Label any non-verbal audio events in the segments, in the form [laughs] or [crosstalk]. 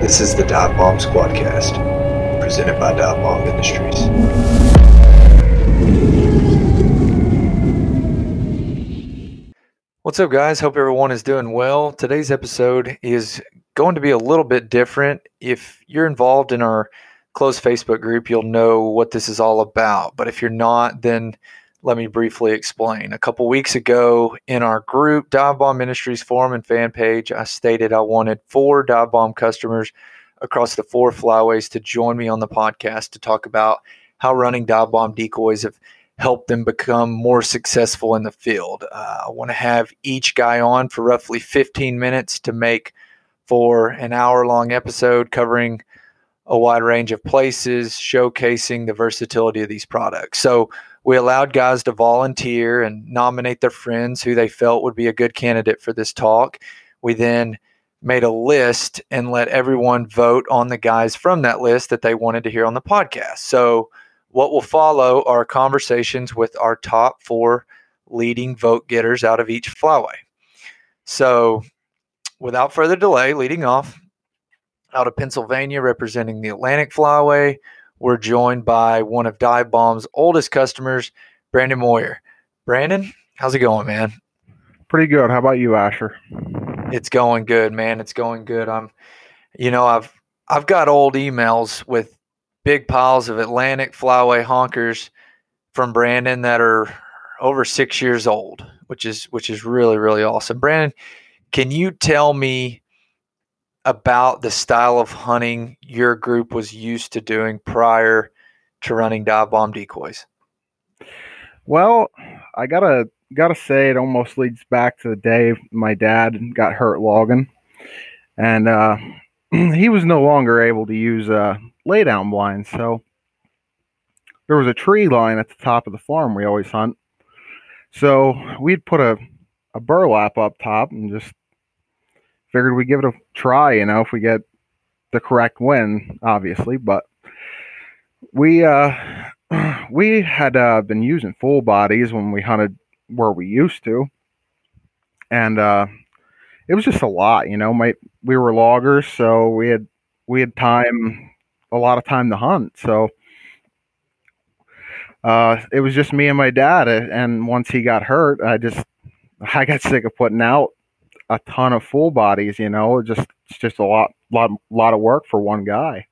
This is the Dive Bomb Squadcast, presented by Dive Bomb Industries. What's up, guys? Hope everyone is doing well. Today's episode is going to be a little bit different. If you're involved in our close Facebook group, you'll know what this is all about. But if you're not, then let me briefly explain. A couple weeks ago in our group, Dive Bomb Ministries forum and fan page, I stated I wanted four Dive Bomb customers across the four flyways to join me on the podcast to talk about how running Dive Bomb decoys have helped them become more successful in the field. Uh, I want to have each guy on for roughly 15 minutes to make for an hour long episode covering a wide range of places, showcasing the versatility of these products. So, we allowed guys to volunteer and nominate their friends who they felt would be a good candidate for this talk. We then made a list and let everyone vote on the guys from that list that they wanted to hear on the podcast. So, what will follow are conversations with our top four leading vote getters out of each flyway. So, without further delay, leading off out of Pennsylvania, representing the Atlantic Flyway, we're joined by one of Dive Bomb's oldest customers, Brandon Moyer. Brandon, how's it going, man? Pretty good. How about you, Asher? It's going good, man. It's going good. I'm, you know, I've I've got old emails with big piles of Atlantic Flyway honkers from Brandon that are over six years old, which is which is really really awesome. Brandon, can you tell me about the style of hunting your group was used to doing prior to running dive bomb decoys? Well, I gotta gotta say it almost leads back to the day my dad got hurt logging, and uh, [clears throat] he was no longer able to use uh, lay down blinds. So there was a tree line at the top of the farm we always hunt. So we'd put a a burlap up top and just figured we'd give it a try, you know, if we get the correct win, obviously. But we uh, [clears throat] we had uh, been using full bodies when we hunted where we used to, and uh, it was just a lot, you know. My we were loggers, so we had we had time, a lot of time to hunt. So uh, it was just me and my dad, and once he got hurt, I just [laughs] I got sick of putting out a ton of full bodies. You know, just it's just a lot, lot, lot of work for one guy.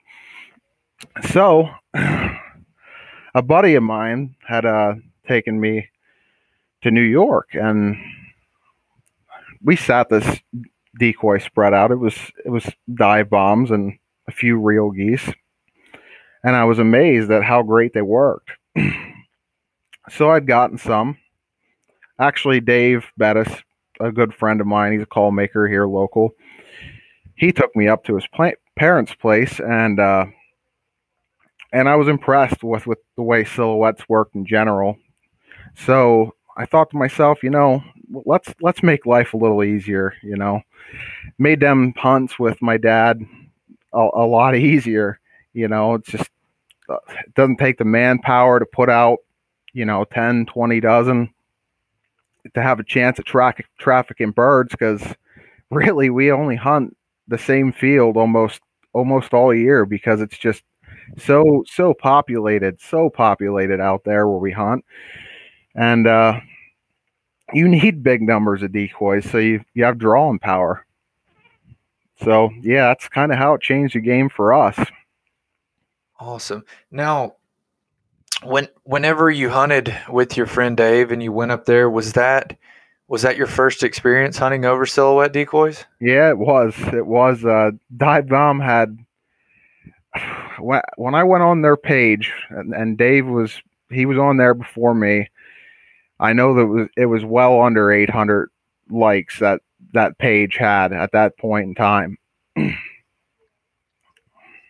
So, [sighs] a buddy of mine had uh, taken me to New York, and we sat this decoy spread out. It was it was dive bombs and a few real geese, and I was amazed at how great they worked. [clears throat] so I'd gotten some. Actually, Dave Bettis a good friend of mine. He's a call maker here local. He took me up to his parents' place, and uh, and I was impressed with with the way silhouettes worked in general. So I thought to myself, you know, let's let's make life a little easier. You know, made them hunts with my dad a, a lot [laughs] easier. You know, it's just uh, it doesn't take the manpower to put out, you know, 10, 20 dozen to have a chance at tra- trafficking birds because really we only hunt the same field almost almost all year because it's just so so populated so populated out there where we hunt. And uh you need big numbers of decoys so you you have drawing power. So yeah that's kind of how it changed the game for us. Awesome. Now when whenever you hunted with your friend Dave and you went up there, was that was that your first experience hunting over silhouette decoys? Yeah, it was. It was. Uh, Dive Bomb had [sighs] when when I went on their page and, and Dave was he was on there before me. I know that it was, it was well under 800 likes that that page had at that point in time.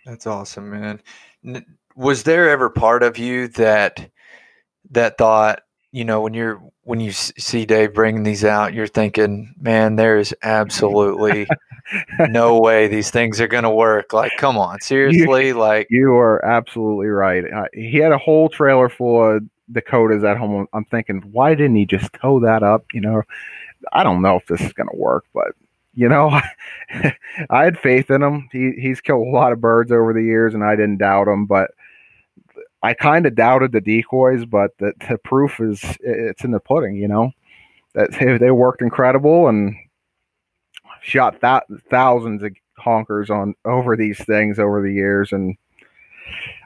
That's awesome, man was there ever part of you that that thought you know when you're when you see Dave bringing these out, you're thinking, man, there is absolutely [laughs] no way these things are going to work. Like, come on, seriously, you, like you are absolutely right. Uh, he had a whole trailer full of Dakotas at home. I'm thinking, why didn't he just tow that up? You know, I don't know if this is going to work, but you know, [laughs] I had faith in him. He he's killed a lot of birds over the years, and I didn't doubt him. But I kind of doubted the decoys, but the, the proof is it's in the pudding. You know, that they, worked incredible and shot that thousands of honkers on over these things over the years, and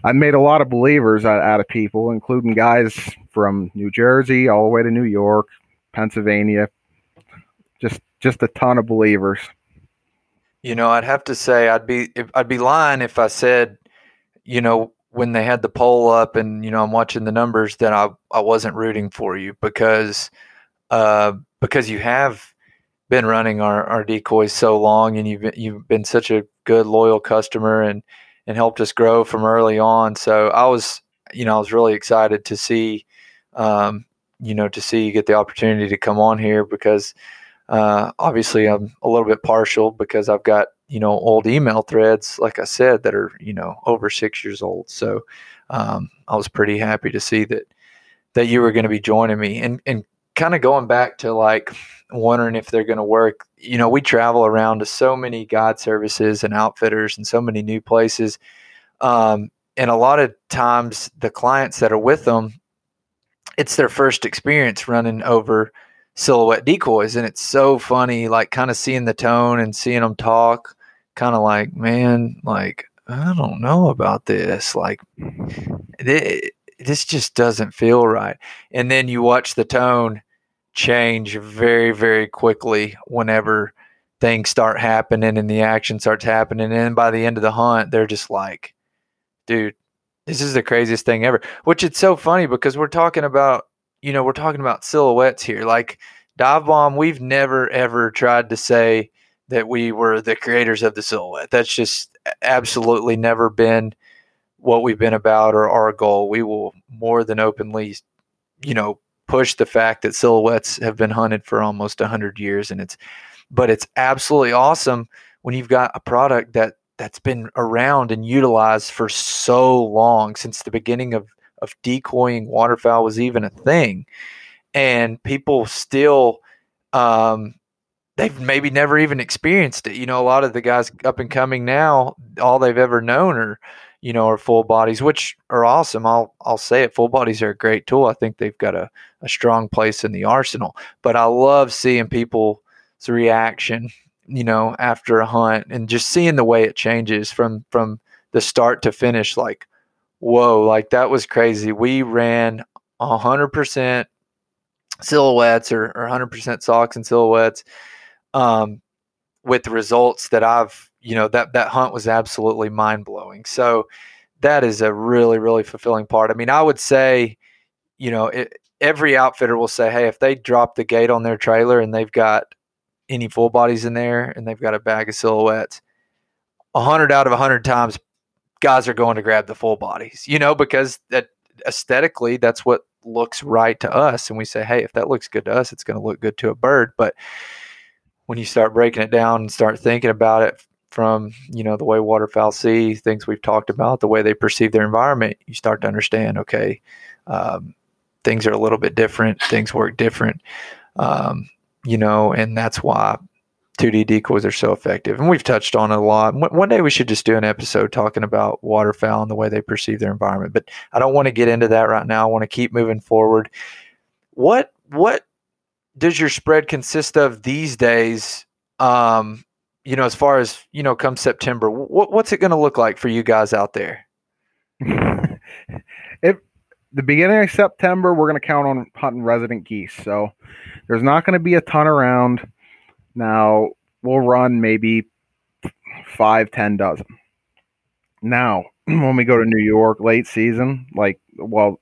I made a lot of believers out, out of people, including guys from New Jersey all the way to New York, Pennsylvania. Just just a ton of believers. You know, I'd have to say I'd be I'd be lying if I said, you know, when they had the poll up and you know I'm watching the numbers that I I wasn't rooting for you because uh because you have been running our, our decoys so long and you've been, you've been such a good loyal customer and and helped us grow from early on. So I was you know I was really excited to see um, you know to see you get the opportunity to come on here because uh, obviously, I'm a little bit partial because I've got you know old email threads, like I said, that are you know over six years old. So um, I was pretty happy to see that that you were going to be joining me, and and kind of going back to like wondering if they're going to work. You know, we travel around to so many guide services and outfitters and so many new places. Um, and a lot of times the clients that are with them, it's their first experience running over silhouette decoys and it's so funny like kind of seeing the tone and seeing them talk kind of like man like i don't know about this like it, this just doesn't feel right. And then you watch the tone change very very quickly whenever things start happening and the action starts happening and by the end of the hunt they're just like dude this is the craziest thing ever which it's so funny because we're talking about you know, we're talking about silhouettes here. Like Dive Bomb, we've never ever tried to say that we were the creators of the silhouette. That's just absolutely never been what we've been about or our goal. We will more than openly, you know, push the fact that silhouettes have been hunted for almost a 100 years and it's but it's absolutely awesome when you've got a product that that's been around and utilized for so long since the beginning of of decoying waterfowl was even a thing, and people still um, they've maybe never even experienced it. You know, a lot of the guys up and coming now, all they've ever known are, you know, are full bodies, which are awesome. I'll I'll say it. Full bodies are a great tool. I think they've got a, a strong place in the arsenal. But I love seeing people's reaction, you know, after a hunt and just seeing the way it changes from from the start to finish. Like, whoa, like that was crazy. We ran 100% silhouettes or, or 100% socks and silhouettes um, with the results that I've, you know, that, that hunt was absolutely mind blowing. So that is a really, really fulfilling part. I mean, I would say, you know, it, every outfitter will say, hey, if they drop the gate on their trailer and they've got any full bodies in there and they've got a bag of silhouettes, 100 out of 100 times guys are going to grab the full bodies, you know, because that aesthetically, that's what looks right to us. And we say, hey, if that looks good to us, it's going to look good to a bird. But when you start breaking it down and start thinking about it from, you know, the way waterfowl see things we've talked about, the way they perceive their environment, you start to understand, okay, um, things are a little bit different, things work different. Um, you know, and that's why 2D decoys are so effective. And we've touched on it a lot. One day we should just do an episode talking about waterfowl and the way they perceive their environment. But I don't want to get into that right now. I want to keep moving forward. What what does your spread consist of these days? Um, you know, as far as you know, come September, what, what's it going to look like for you guys out there? [laughs] the beginning of September, we're going to count on hunting resident geese. So there's not going to be a ton around now we'll run maybe five, ten dozen. Now, [clears throat] when we go to New York late season, like well,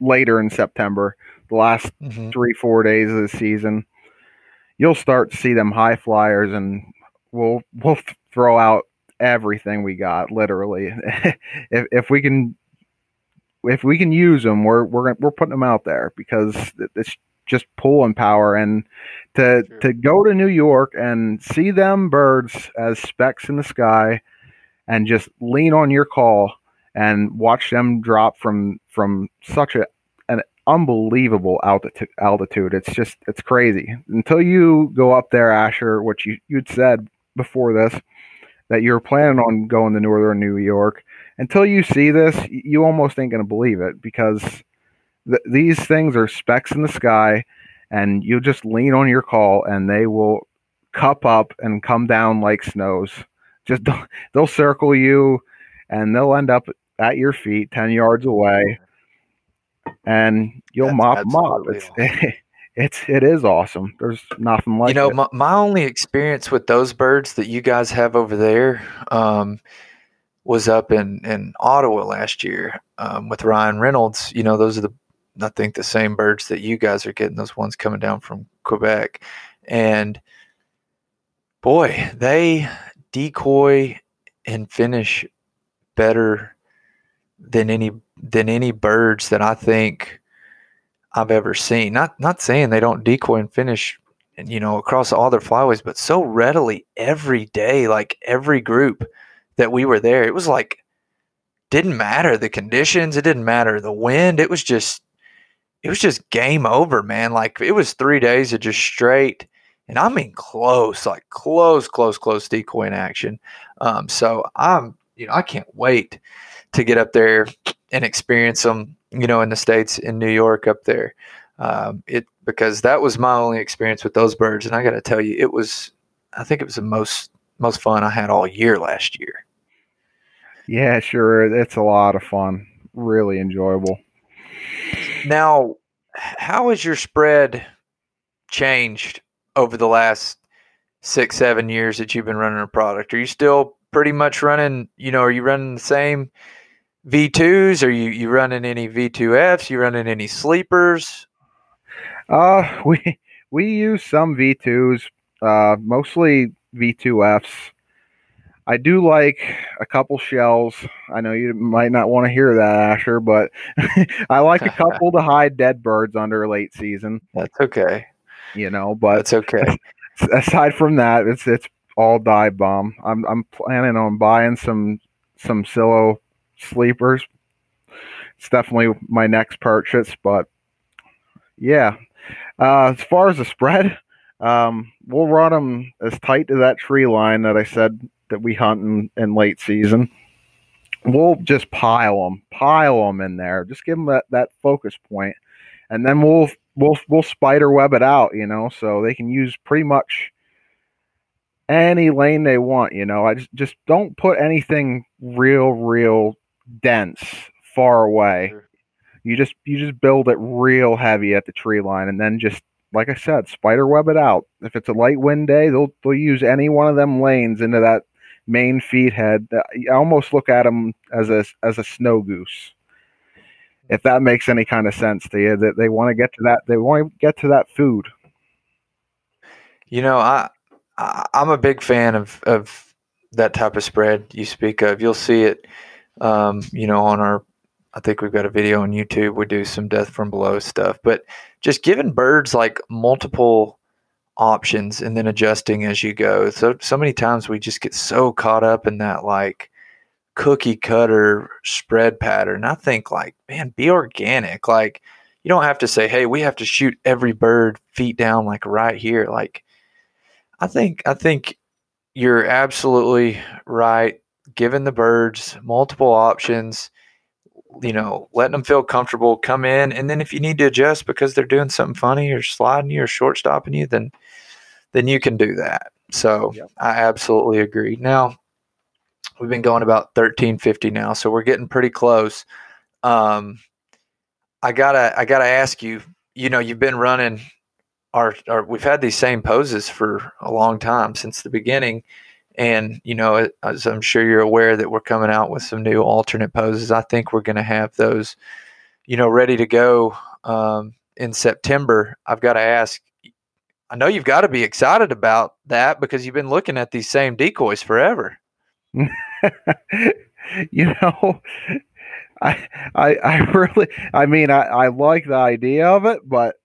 later in September, the last mm-hmm. three, four days of the season, you'll start to see them high flyers, and we'll we'll throw out everything we got, literally. [laughs] if if we can if we can use them, we're we're we're putting them out there because it's just pulling power and to to go to New York and see them birds as specks in the sky and just lean on your call and watch them drop from from such a an unbelievable altitude. Altitude. It's just it's crazy. Until you go up there, Asher, which you you'd said before this that you're planning on going to northern New York. Until you see this, you almost ain't gonna believe it because th- these things are specks in the sky, and you just lean on your call, and they will cup up and come down like snows. Just [laughs] they'll circle you, and they'll end up at your feet, ten yards away, and you'll That's mop them up. It's awesome. [laughs] it's it is awesome. There's nothing like you know it. my, my only experience with those birds that you guys have over there um, was up in in Ottawa last year um, with Ryan Reynolds. You know those are the I think the same birds that you guys are getting. Those ones coming down from Quebec, and boy, they decoy and finish better than any than any birds that I think I've ever seen. Not not saying they don't decoy and finish, you know, across all their flyways, but so readily every day, like every group that we were there, it was like didn't matter the conditions, it didn't matter the wind. It was just it was just game over, man. Like it was three days of just straight, and I mean close, like close, close, close decoy in action. Um, so I'm, you know, I can't wait to get up there and experience them you know, in the states in New York up there. Um, it because that was my only experience with those birds, and I got to tell you, it was. I think it was the most most fun I had all year last year. Yeah, sure, it's a lot of fun. Really enjoyable. Now, how has your spread changed over the last six, seven years that you've been running a product? Are you still pretty much running? You know, are you running the same? V2s? Are you you running any V2Fs? You running any sleepers? Uh, [laughs] we we use some V2s, uh, mostly V2Fs. I do like a couple shells. I know you might not want to hear that, Asher, but [laughs] I like a [laughs] couple to hide dead birds under late season. That's okay. You know, but that's okay. [laughs] Aside from that, it's it's all dive bomb. I'm I'm planning on buying some some Silo sleepers. It's definitely my next purchase, but yeah. Uh, as far as the spread, um, we'll run them as tight to that tree line that I said that we hunt in, in late season. We'll just pile them, pile them in there. Just give them that, that focus point, and then we'll we'll we'll spider web it out. You know, so they can use pretty much any lane they want. You know, I just just don't put anything real, real dense, far away. Sure. You just you just build it real heavy at the tree line, and then just like I said, spider web it out. If it's a light wind day, they'll they'll use any one of them lanes into that main feed head. I almost look at them as a as a snow goose. If that makes any kind of sense to you, that they want to get to that, they want to get to that food. You know, I, I I'm a big fan of of that type of spread you speak of. You'll see it um, you know, on our, I think we've got a video on YouTube. We do some death from below stuff, but just giving birds like multiple options and then adjusting as you go. So so many times we just get so caught up in that like cookie cutter spread pattern. I think like, man, be organic. Like you don't have to say, hey, we have to shoot every bird feet down like right here. Like I think I think you're absolutely right giving the birds multiple options, you know, letting them feel comfortable, come in, and then if you need to adjust because they're doing something funny or sliding you or short stopping you, then then you can do that. So yep. I absolutely agree. Now we've been going about thirteen fifty now, so we're getting pretty close. Um, I gotta I gotta ask you. You know, you've been running our, our we've had these same poses for a long time since the beginning and, you know, as I'm sure you're aware that we're coming out with some new alternate poses, I think we're going to have those, you know, ready to go um, in September. I've got to ask, I know you've got to be excited about that because you've been looking at these same decoys forever. [laughs] you know, I, I, I [laughs] really, I mean, I, I like the idea of it, but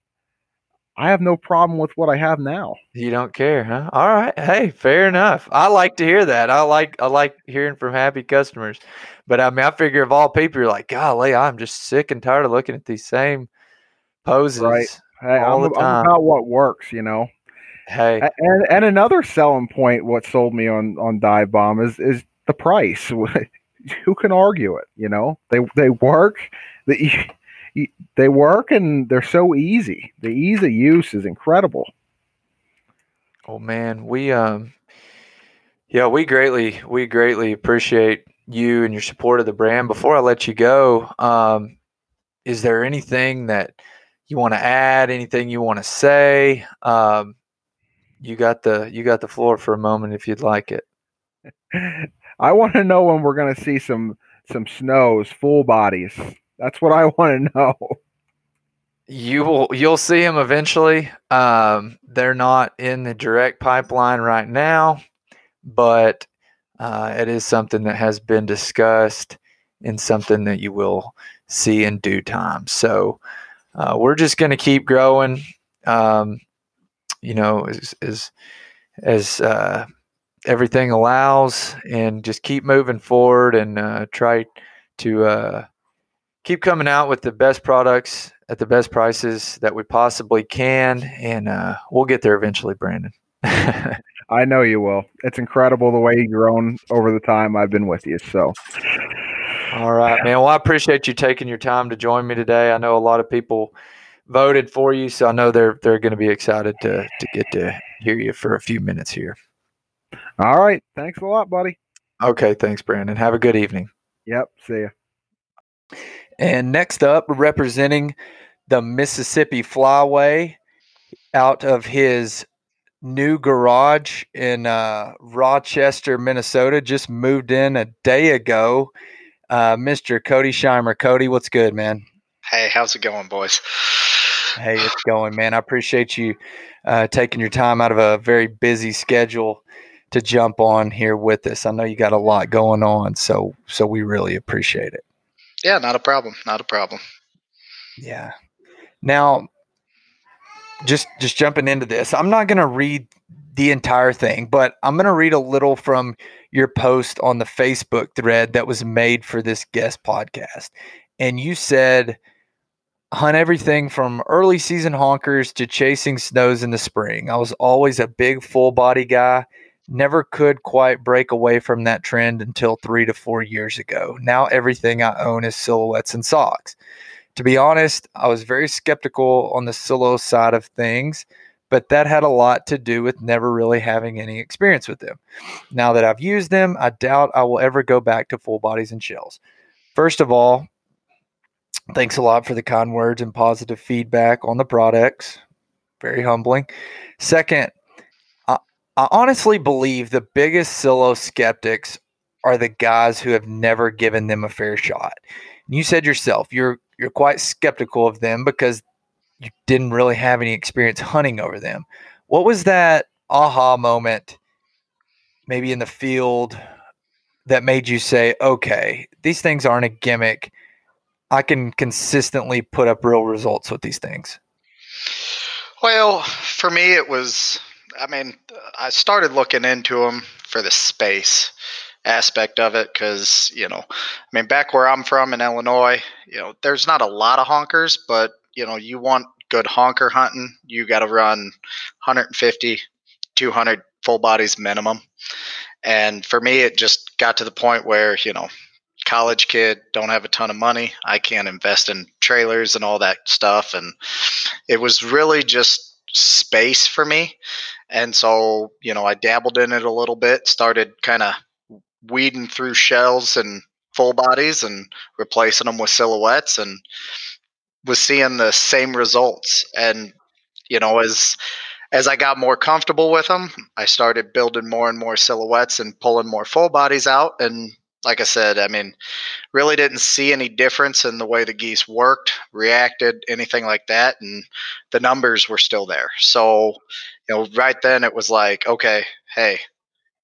I have no problem with what I have now. You don't care, huh? All right. Hey, fair enough. I like to hear that. I like I like hearing from happy customers. But I mean, I figure of all people, you're like, golly, I'm just sick and tired of looking at these same poses Right. Hey, all I'm, the I'm time. about what works, you know. Hey, And and another selling point, what sold me on on Dive Bomb is is the price. [laughs] Who can argue it? You know, they they work. [laughs] they work and they're so easy. The ease of use is incredible. oh man, we um, yeah, we greatly we greatly appreciate you and your support of the brand. Before I let you go, um, is there anything that you want to add? Anything you want to say? Um, you got the you got the floor for a moment if you'd like it. [laughs] I want to know when we're going to see some some snows, full bodies. That's what I [laughs] want to know. You will you'll see them eventually. Um, they're not in the direct pipeline right now, but uh, it is something that has been discussed and something that you will see in due time. So uh, we're just going to keep growing. Um, you know, as as, as uh, everything allows, and just keep moving forward and uh, try to uh, keep coming out with the best products at the best prices that we possibly can, and uh, we'll get there eventually, Brandon. [laughs] I know you will. It's incredible the way you've grown over the time I've been with you. So, All right, man. Well, I appreciate you taking your time to join me today. I know a lot of people voted for you, so I know they're they're going to be excited to to get to hear you for a few minutes here. all right. Thanks a lot, buddy. Okay, thanks, Brandon. Have a good evening. Yep. See ya. And next up, representing the Mississippi Flyway out of his new garage in uh, Rochester, Minnesota, just moved in a day ago. Uh, Mr. Cody Scheimer. Cody, what's good, man? Hey, how's it going, boys? Hey, it's going, man. I appreciate you uh, taking your time out of a very busy schedule to jump on here with us. I know you got a lot going on, so so we really appreciate it. Yeah, not a problem. Not a problem. Yeah. Now, just just jumping into this, I'm not going to read the entire thing, but I'm going to read a little from your post on the Facebook thread that was made for this guest podcast. And you said hunt everything from early season honkers to chasing snows in the spring. I was always a big full body guy. Never could quite break away from that trend until three to four years ago. Now everything I own is silhouettes and socks. To be honest, I was very skeptical on the silo side of things, but that had a lot to do with never really having any experience with them. Now that I've used them, I doubt I will ever go back to full bodies and shells. First of all, thanks a lot for the kind words and positive feedback on the products. Very humbling. Second, I, honestly believe the biggest silo skeptics are the guys who have never given them a fair shot. You said yourself, you're you're quite skeptical of them because you didn't really have any experience hunting over them. What was that aha moment, maybe in the field, that made you say, okay, these things aren't a gimmick. I can consistently put up real results with these things. Well, for me, it was. I mean, I started looking into them for the space aspect of it because you know, I mean, back where I'm from in Illinois, you know, there's not a lot of honkers, but you know, you want good honker hunting, you got to run 150, 200 full bodies minimum. And for me, it just got to the point where you know, college kid, don't have a ton of money. I can't invest in trailers and all that stuff. And it was really just space for me. And so, you know, I dabbled in it a little bit, started kind of weeding through shells and full bodies and replacing them with silhouettes and was seeing the same results. And, you know, as as I got more comfortable with them, I started building more and more silhouettes and pulling more full bodies out. And like I said, I mean, really didn't see any difference in the way the geese worked, reacted, anything like that. And the numbers were still there. So, you know, right then it was like, okay, hey,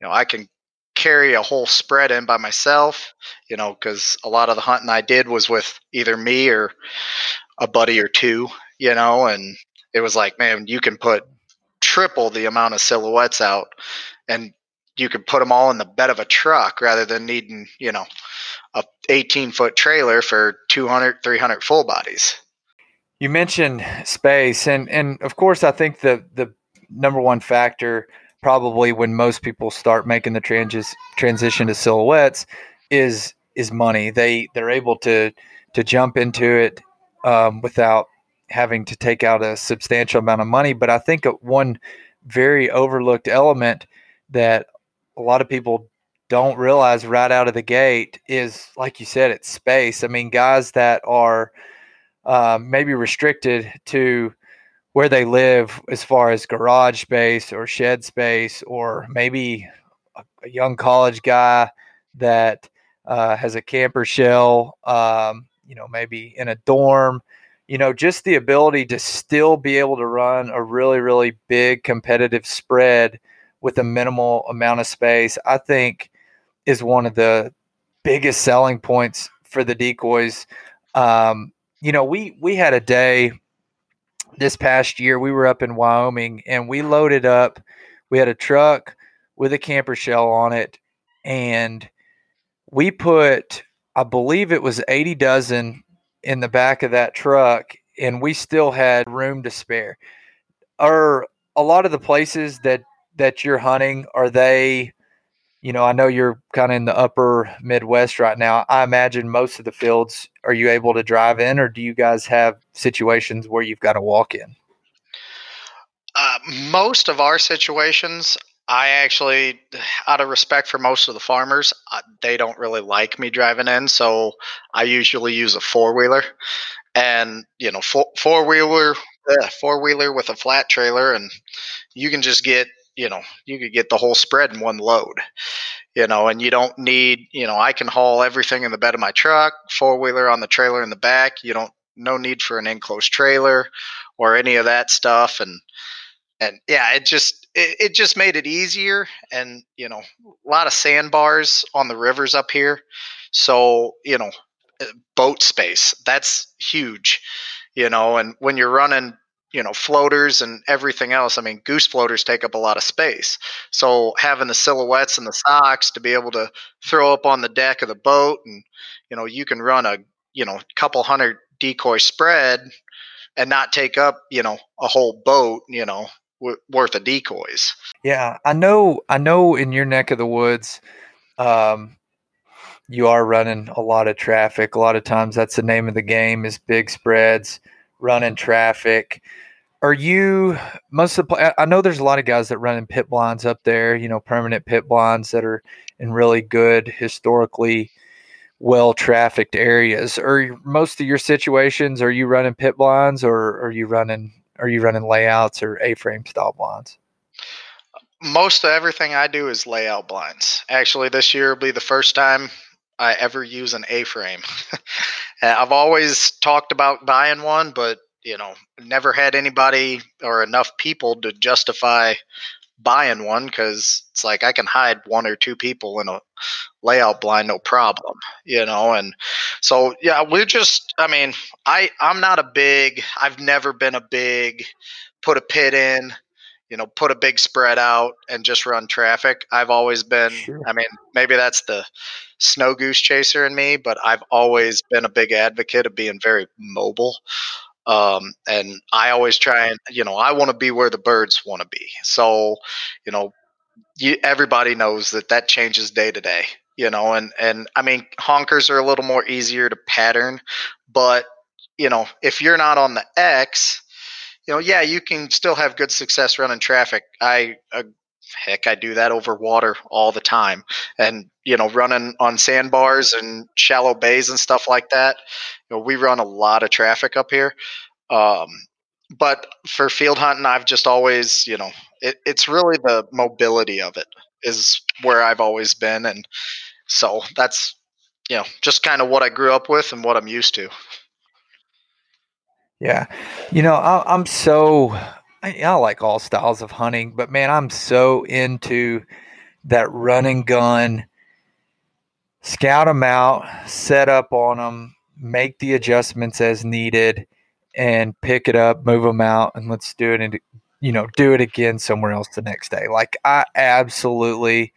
you know, I can carry a whole spread in by myself, you know, because a lot of the hunting I did was with either me or a buddy or two, you know, and it was like, man, you can put triple the amount of silhouettes out and you could put them all in the bed of a truck rather than needing, you know, a 18 foot trailer for 200, 300 full bodies. You mentioned space, and and of course, I think the the number one factor probably when most people start making the transition to silhouettes is is money. They they're able to to jump into it um, without having to take out a substantial amount of money. But I think one very overlooked element that a lot of people don't realize right out of the gate is, like you said, it's space. I mean, guys that are uh, maybe restricted to where they live as far as garage space or shed space, or maybe a, a young college guy that uh, has a camper shell, um, you know, maybe in a dorm. You know, just the ability to still be able to run a really, really big competitive spread with a minimal amount of space, I think is one of the biggest selling points for the decoys. Um, you know, we we had a day this past year. We were up in Wyoming and we loaded up. We had a truck with a camper shell on it, and we put, I believe it was 80 dozen in the back of that truck, and we still had room to spare. Are a lot of the places that that you're hunting are they you know, I know you're kind of in the upper Midwest right now. I imagine most of the fields are you able to drive in, or do you guys have situations where you've got to walk in? Uh, most of our situations, I actually, out of respect for most of the farmers, uh, they don't really like me driving in, so I usually use a four wheeler, and you know, four wheeler, four wheeler with a flat trailer, and you can just get you know you could get the whole spread in one load you know and you don't need you know i can haul everything in the bed of my truck four wheeler on the trailer in the back you don't no need for an enclosed trailer or any of that stuff and and yeah it just it, it just made it easier and you know a lot of sandbars on the rivers up here so you know eh, boat space that's huge you know and when you're running you know floaters and everything else i mean goose floaters take up a lot of space. So having the silhouettes and the socks to be able to throw up on the deck of the boat and you know you can run a you know couple hundred decoy spread and not take up you know a whole boat you know w- worth of decoys. Yeah i know i know in your neck of the woods um you are running a lot of traffic. A lot of times that's the name of the game is big spreads running traffic are you most of the I know there's a lot of guys that run in pit blinds up there, you know, permanent pit blinds that are in really good historically well trafficked areas. Are most of your situations are you running pit blinds or are you running are you running layouts or A-frame style blinds? Most of everything I do is layout blinds. Actually, this year will be the first time I ever use an A-frame. [laughs] I've always talked about buying one, but you know, never had anybody or enough people to justify buying one because it's like I can hide one or two people in a layout blind no problem, you know. And so yeah, we're just I mean, I I'm not a big I've never been a big put a pit in, you know, put a big spread out and just run traffic. I've always been sure. I mean, maybe that's the snow goose chaser in me, but I've always been a big advocate of being very mobile. Um, and I always try and, you know, I want to be where the birds want to be. So, you know, you, everybody knows that that changes day to day, you know, and, and I mean, honkers are a little more easier to pattern, but, you know, if you're not on the X, you know, yeah, you can still have good success running traffic. I, uh, heck, I do that over water all the time. And, you know, running on sandbars and shallow bays and stuff like that. You know, we run a lot of traffic up here. Um, but for field hunting, I've just always, you know, it, it's really the mobility of it is where I've always been. And so that's, you know, just kind of what I grew up with and what I'm used to. Yeah. You know, I, am so, I, I like all styles of hunting, but man, I'm so into that run and gun, scout them out, set up on them, make the adjustments as needed and pick it up, move them out, and let's do it and you know do it again somewhere else the next day. Like I absolutely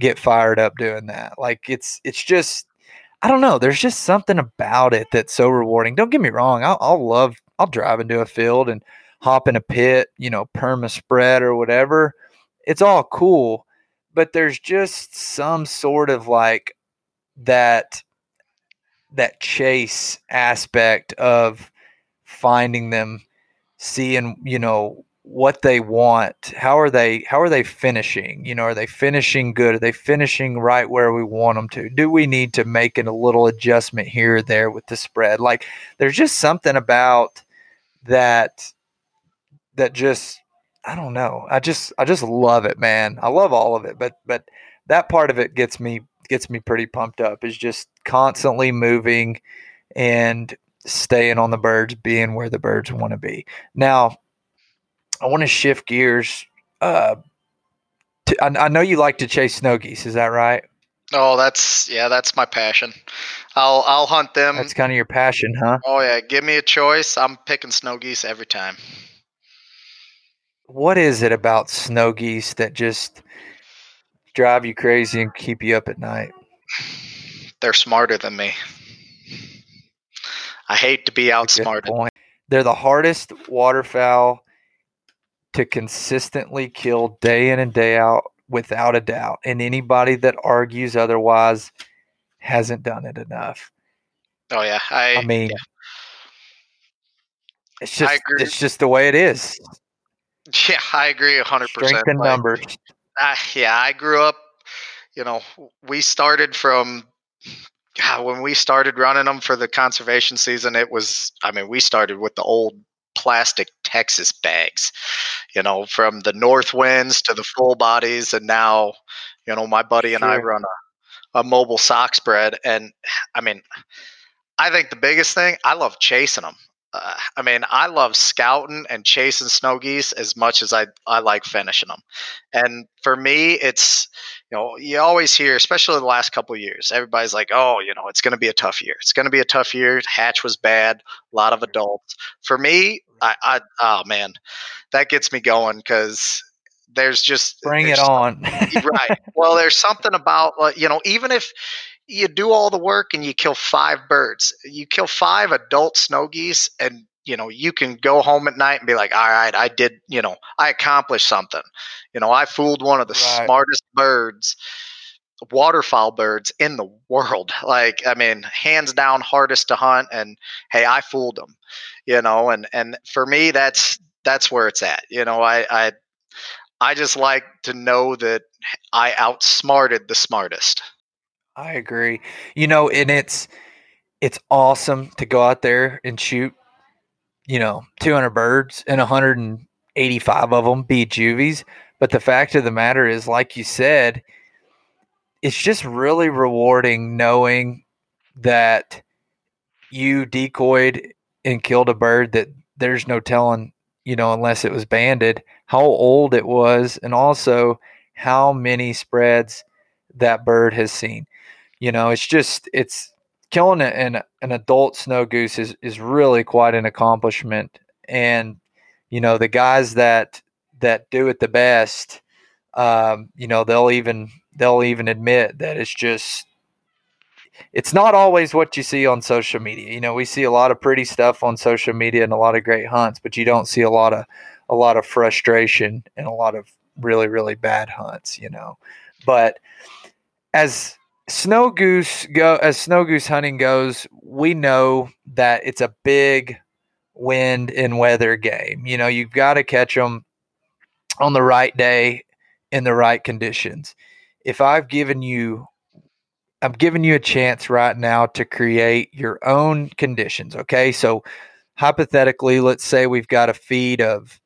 get fired up doing that. Like it's it's just I don't know. There's just something about it that's so rewarding. Don't get me wrong. I'll, I'll love I'll drive into a field and hop in a pit, you know, perma spread or whatever. It's all cool, but there's just some sort of like that that chase aspect of finding them, seeing, you know, what they want how are they how are they finishing you know are they finishing good are they finishing right where we want them to do we need to make a little adjustment here or there with the spread like there's just something about that that just i don't know i just i just love it man i love all of it but but that part of it gets me gets me pretty pumped up is just constantly moving and staying on the birds being where the birds want to be now I want to shift gears. Uh, to, I, I, know you like to chase snow geese. Is that right? Oh, that's yeah, that's my passion. I'll I'll hunt them. That's kind of your passion, huh? Oh yeah, give me a choice. I'm picking snow geese every time. What is it about snow geese that just drive you crazy and keep you up at night? They're smarter than me. I hate to be outsmarted. They're the hardest waterfowl to consistently kill day in and day out without a doubt. And anybody that argues otherwise hasn't done it enough. Oh yeah, I, I mean, yeah. it's just it's just the way it is. [laughs] Yeah, I agree hundred percent. Strength in like, numbers. Uh, yeah, I grew up. You know, we started from God, when we started running them for the conservation season. It was, I mean, we started with the old plastic Texas bags, you know, from the north winds to the full bodies. And now, you know, my buddy and sure. I run a, a mobile sock spread. And I mean, I think the biggest thing, I love chasing them. Uh, I mean, I love scouting and chasing snow geese as much as I, I like finishing them. And for me, it's, you know, you always hear, especially the last couple of years, everybody's like, oh, you know, it's going to be a tough year. It's going to be a tough year. Hatch was bad, a lot of adults. For me, I, I oh man, that gets me going because there's just bring there's it on. right. Well, there's something about, you know, even if you do all the work and you kill five birds. You kill five adult snow geese, and you know you can go home at night and be like, "All right, I did. You know, I accomplished something. You know, I fooled one of the right. smartest birds." waterfowl birds in the world [laughs] like i mean hands down hardest to hunt and hey i fooled them you know and and for me that's that's where it's at you know i i i just like to know that i outsmarted the smartest I agree. You know, and it's it's awesome to go out there and shoot, you know, 200 birds and 185 of them be juvies. But the fact of the matter is, like you said, it's just really rewarding knowing that you decoyed and killed a bird that there's no telling, you know, unless it was banded, how old it was, and also how many spreads that bird has seen. You know, it's just it's killing an an adult snow goose is is really quite an accomplishment. And you know, the guys that that do it the best, um, you know, they'll even they'll even admit that it's just it's not always what you see on social media. You know, we see a lot of pretty stuff on social media and a lot of great hunts, but you don't see a lot of a lot of frustration and a lot of really really bad hunts, you know. But as snow goose go as snow goose hunting goes, we know that it's a big wind and weather game. You know, you've got to catch them on the right day in the right conditions. If I've given you I'm giving you a chance right now to create your own conditions, okay? So hypothetically, let's say we've got a feed of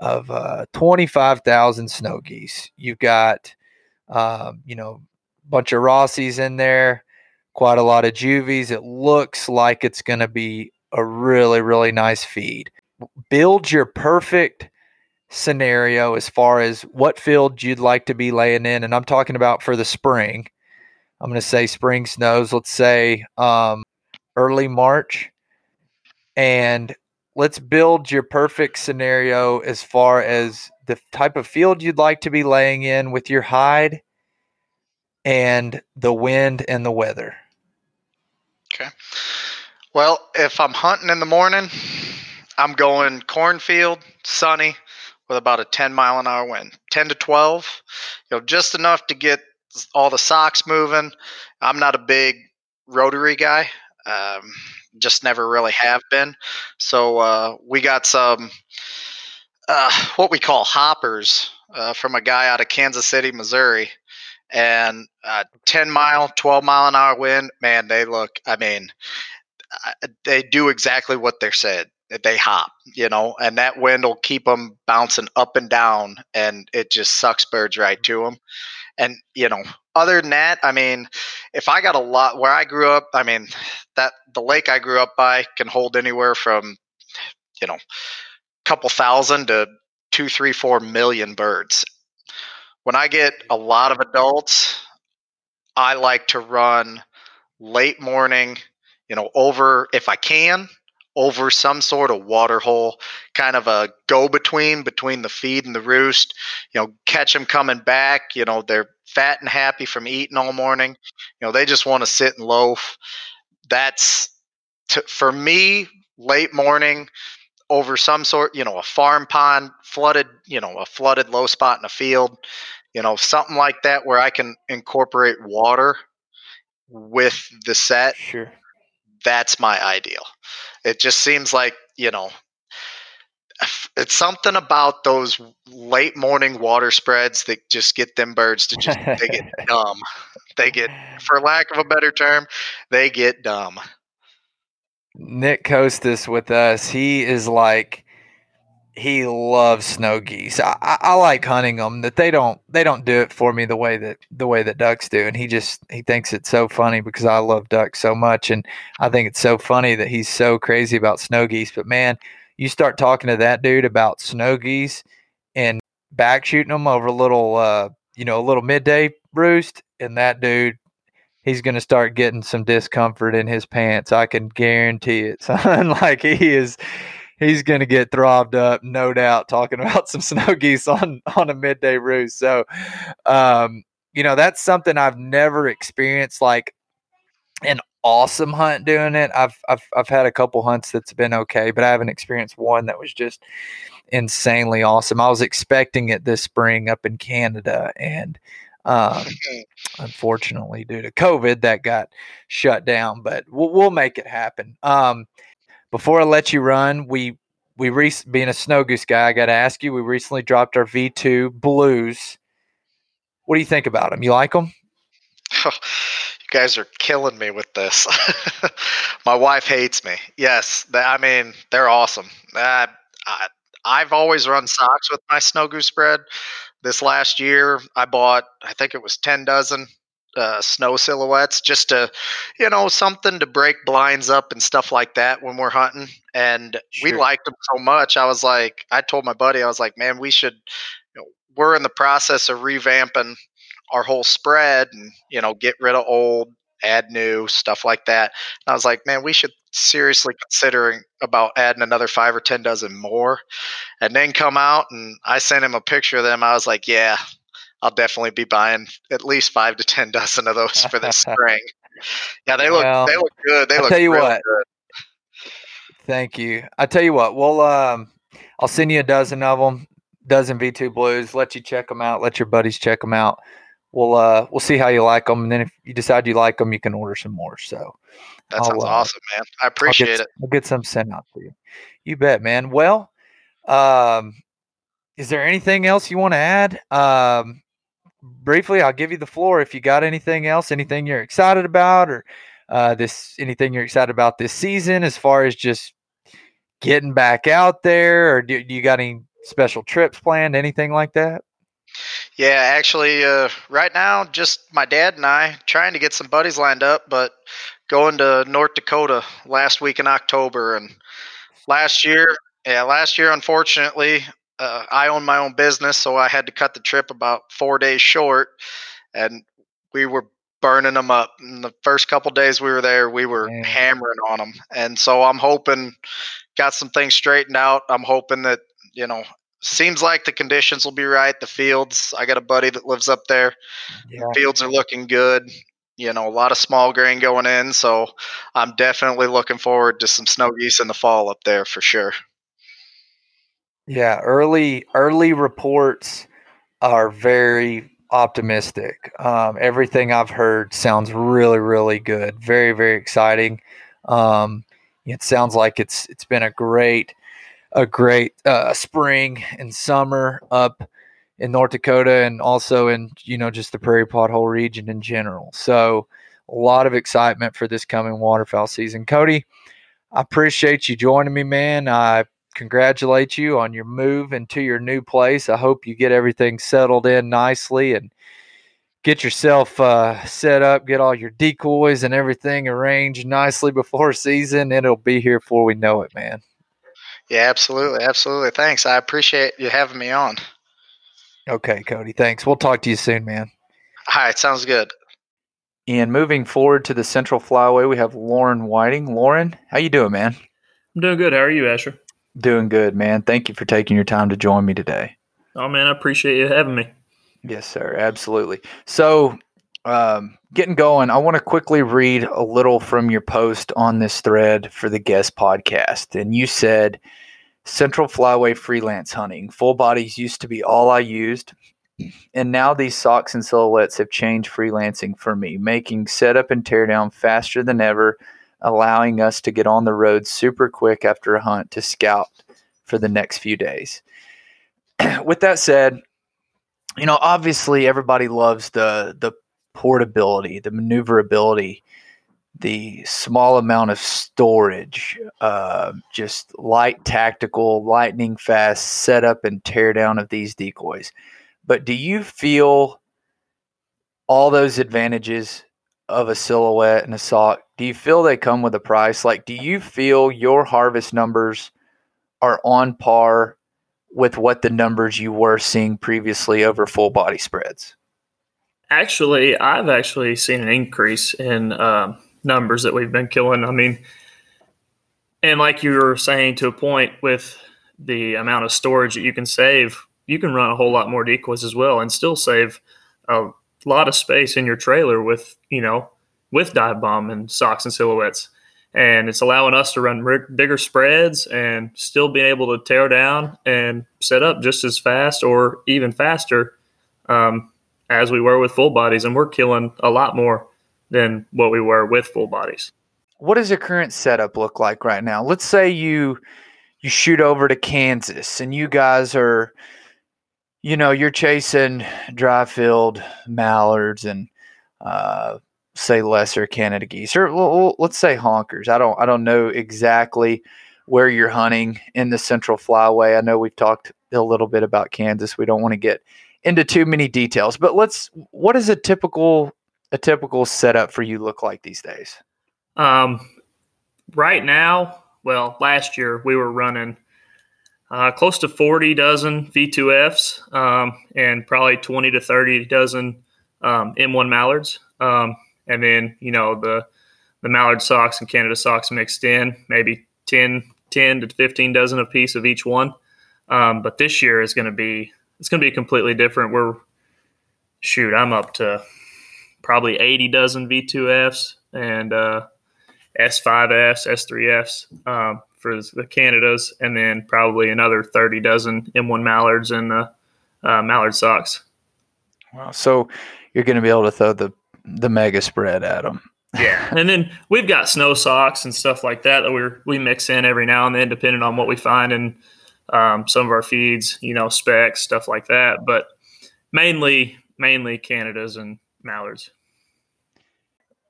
of uh, 25,000 snow geese. You've got um, you know bunch of Rossies in there, quite a lot of Juvies. It looks like it's going to be a really, really nice feed. Build your perfect scenario as far as what field you'd like to be laying in. And I'm talking about for the spring. I'm going to say spring snows, let's say um, early March. And let's build your perfect scenario as far as the type of field you'd like to be laying in with your hide and the wind and the weather. Okay. Well, if I'm hunting in the morning, I'm going cornfield, sunny, with about a 10 mile an hour wind, 10 to 12, you know, just enough to get all the socks moving. I'm not a big rotary guy. Um, just never really have been. So uh, we got some uh, what we call hoppers uh, from a guy out of Kansas City, Missouri, and uh, 10 mile, 12 mile an hour wind. Man, they look. I mean, they do exactly what they're said. They hop, you know, and that wind will keep them bouncing up and down, and it just sucks birds right to them. And you know, other than that, I mean, if I got a lot where I grew up, I mean, that the lake I grew up by can hold anywhere from, you know, a couple thousand to two, three, four million birds. When I get a lot of adults, I like to run late morning, you know, over if I can, over some sort of water hole, kind of a go between between the feed and the roost. You know, catch them coming back. You know, they're fat and happy from eating all morning. You know, they just want to sit and loaf. That's to, for me late morning over some sort, you know, a farm pond, flooded, you know, a flooded low spot in a field, you know, something like that where I can incorporate water with the set. Sure. That's my ideal. It just seems like, you know, it's something about those late morning water spreads that just get them birds to just they get [laughs] dumb. They get, for lack of a better term, they get dumb. Nick Costas with us. He is like he loves snow geese. I, I, I, like hunting them. That they don't they don't do it for me the way that the way that ducks do. And he just he thinks it's so funny because I love ducks so much, and I think it's so funny that he's so crazy about snow geese. But man, you start talking to that dude about snow geese and back shooting them over a little, uh, you know, a little midday roost, and that dude, he's going to start getting some discomfort in his pants. I can guarantee it, [laughs] son. like he is, he's going to get throbbed up, no doubt, talking [laughs] about some snow geese on on a midday roost. So, um, you know, that's something I've never experienced. Like an awesome hunt doing it. I've I've I've had a couple hunts that's been okay, but I haven't experienced one that was just insanely awesome. I was expecting it this spring up in Canada and um, unfortunately due to COVID that got shut down, but we'll, we'll make it happen. Um, before I let you run, we we re- being a snow goose guy, I got to ask you. We recently dropped our V2 blues. What do you think about them? You like them? [laughs] You guys are killing me with this. [laughs] my wife hates me. Yes, I mean they're awesome. Uh, I, I've always run socks with my snow goose spread. This last year, I bought I think it was ten dozen uh, snow silhouettes just to, you know, something to break blinds up and stuff like that when we're hunting. And sure. we liked them so much. I was like, I told my buddy, I was like, man, we should. You know, we're in the process of revamping our whole spread and you know get rid of old add new stuff like that and i was like man we should seriously considering about adding another five or ten dozen more and then come out and i sent him a picture of them i was like yeah i'll definitely be buying at least five to ten [laughs] dozen of those for this [laughs] spring. Yeah they look well, they look good they I'll look tell you really what. good. thank you. I tell you what we'll um i'll send you a dozen of them dozen v2 blues let you check them out let your buddies check them out we'll uh we'll see how you like them, and then if you decide you like them, you can order some more. So that sounds uh, awesome, man. I appreciate I'll get, it. I'll get some sent out to you. You bet, man. Well, um, is there anything else you want to add? Um, briefly, I'll give you the floor if you got anything else, anything you're excited about, or uh, this anything you're excited about this season as far as just getting back out there, or do, do you got any special trips planned, anything like that? Yeah, actually, uh, right now, just my dad and I trying to get some buddies lined up, but going to North Dakota last week in October. And last year, yeah, last year, unfortunately, uh, I own my own business, so I had to cut the trip about four days short, and we were burning them up. In the first couple days we were there, we were Man. hammering on them, and so I'm hoping got some things straightened out. I'm hoping that you know seems like the conditions will be right. The fields, I got a buddy that lives up there. Yeah. The fields are looking good. You know, a lot of small grain going in, so I'm definitely looking forward to some snow geese in the fall up there for sure. Yeah, early early reports are very optimistic. Um, everything I've heard sounds really, really good. Very, very exciting. Um, it sounds like it's it's been a great a great uh, spring and summer up in North Dakota and also in you know just the prairie pothole region in general. So a lot of excitement for this coming waterfowl season. Cody, I appreciate you joining me, man. I congratulate you on your move into your new place. I hope you get everything settled in nicely and get yourself uh, set up, get all your decoys and everything arranged nicely before season. It'll be here before we know it, man. Yeah, absolutely. Absolutely. Thanks. I appreciate you having me on. Okay, Cody. Thanks. We'll talk to you soon, man. All right. Sounds good. And moving forward to the Central Flyway, we have Lauren Whiting. Lauren, how you doing, man? I'm doing good. How are you, Asher? Doing good, man. Thank you for taking your time to join me today. Oh man, I appreciate you having me. Yes, sir. Absolutely. So, um, getting going, I want to quickly read a little from your post on this thread for the guest podcast. And you said, Central Flyway freelance hunting. Full bodies used to be all I used. And now these socks and silhouettes have changed freelancing for me, making setup and teardown faster than ever, allowing us to get on the road super quick after a hunt to scout for the next few days. [clears throat] With that said, you know, obviously everybody loves the the portability, the maneuverability, the small amount of storage, uh, just light tactical, lightning fast setup and teardown of these decoys. But do you feel all those advantages of a silhouette and a sock? Do you feel they come with a price? Like, do you feel your harvest numbers are on par with what the numbers you were seeing previously over full body spreads? Actually, I've actually seen an increase in um, numbers that we've been killing. I mean, and like you were saying to a point with the amount of storage that you can save, you can run a whole lot more decoys as well and still save a lot of space in your trailer with, you know, with dive bomb and socks and silhouettes. And it's allowing us to run bigger spreads and still being able to tear down and set up just as fast or even faster um, as we were with full bodies. And we're killing a lot more than what we were with full bodies. What does your current setup look like right now? Let's say you you shoot over to Kansas and you guys are you know, you're chasing dry field mallards and uh, say lesser Canada geese, or well, let's say honkers. I don't, I don't know exactly where you're hunting in the Central Flyway. I know we've talked a little bit about Kansas. We don't want to get into too many details, but let's. What is a typical a typical setup for you look like these days? Um, right now, well, last year we were running uh, close to 40 dozen V2Fs um, and probably 20 to 30 dozen um, M1 mallards. Um, and then, you know, the, the mallard socks and Canada socks mixed in, maybe 10, 10 to 15 dozen a piece of each one. Um, but this year is going to be, it's going to be completely different. We're, shoot, I'm up to probably 80 dozen V2Fs and uh, S5Fs, S3Fs. Um, for the Canadas, and then probably another 30 dozen M1 mallards and the uh, mallard socks. Wow! So you're going to be able to throw the the mega spread at them. yeah, and then we've got snow socks and stuff like that that we we mix in every now and then, depending on what we find in um, some of our feeds. You know, specs stuff like that, but mainly mainly Canadas and mallards.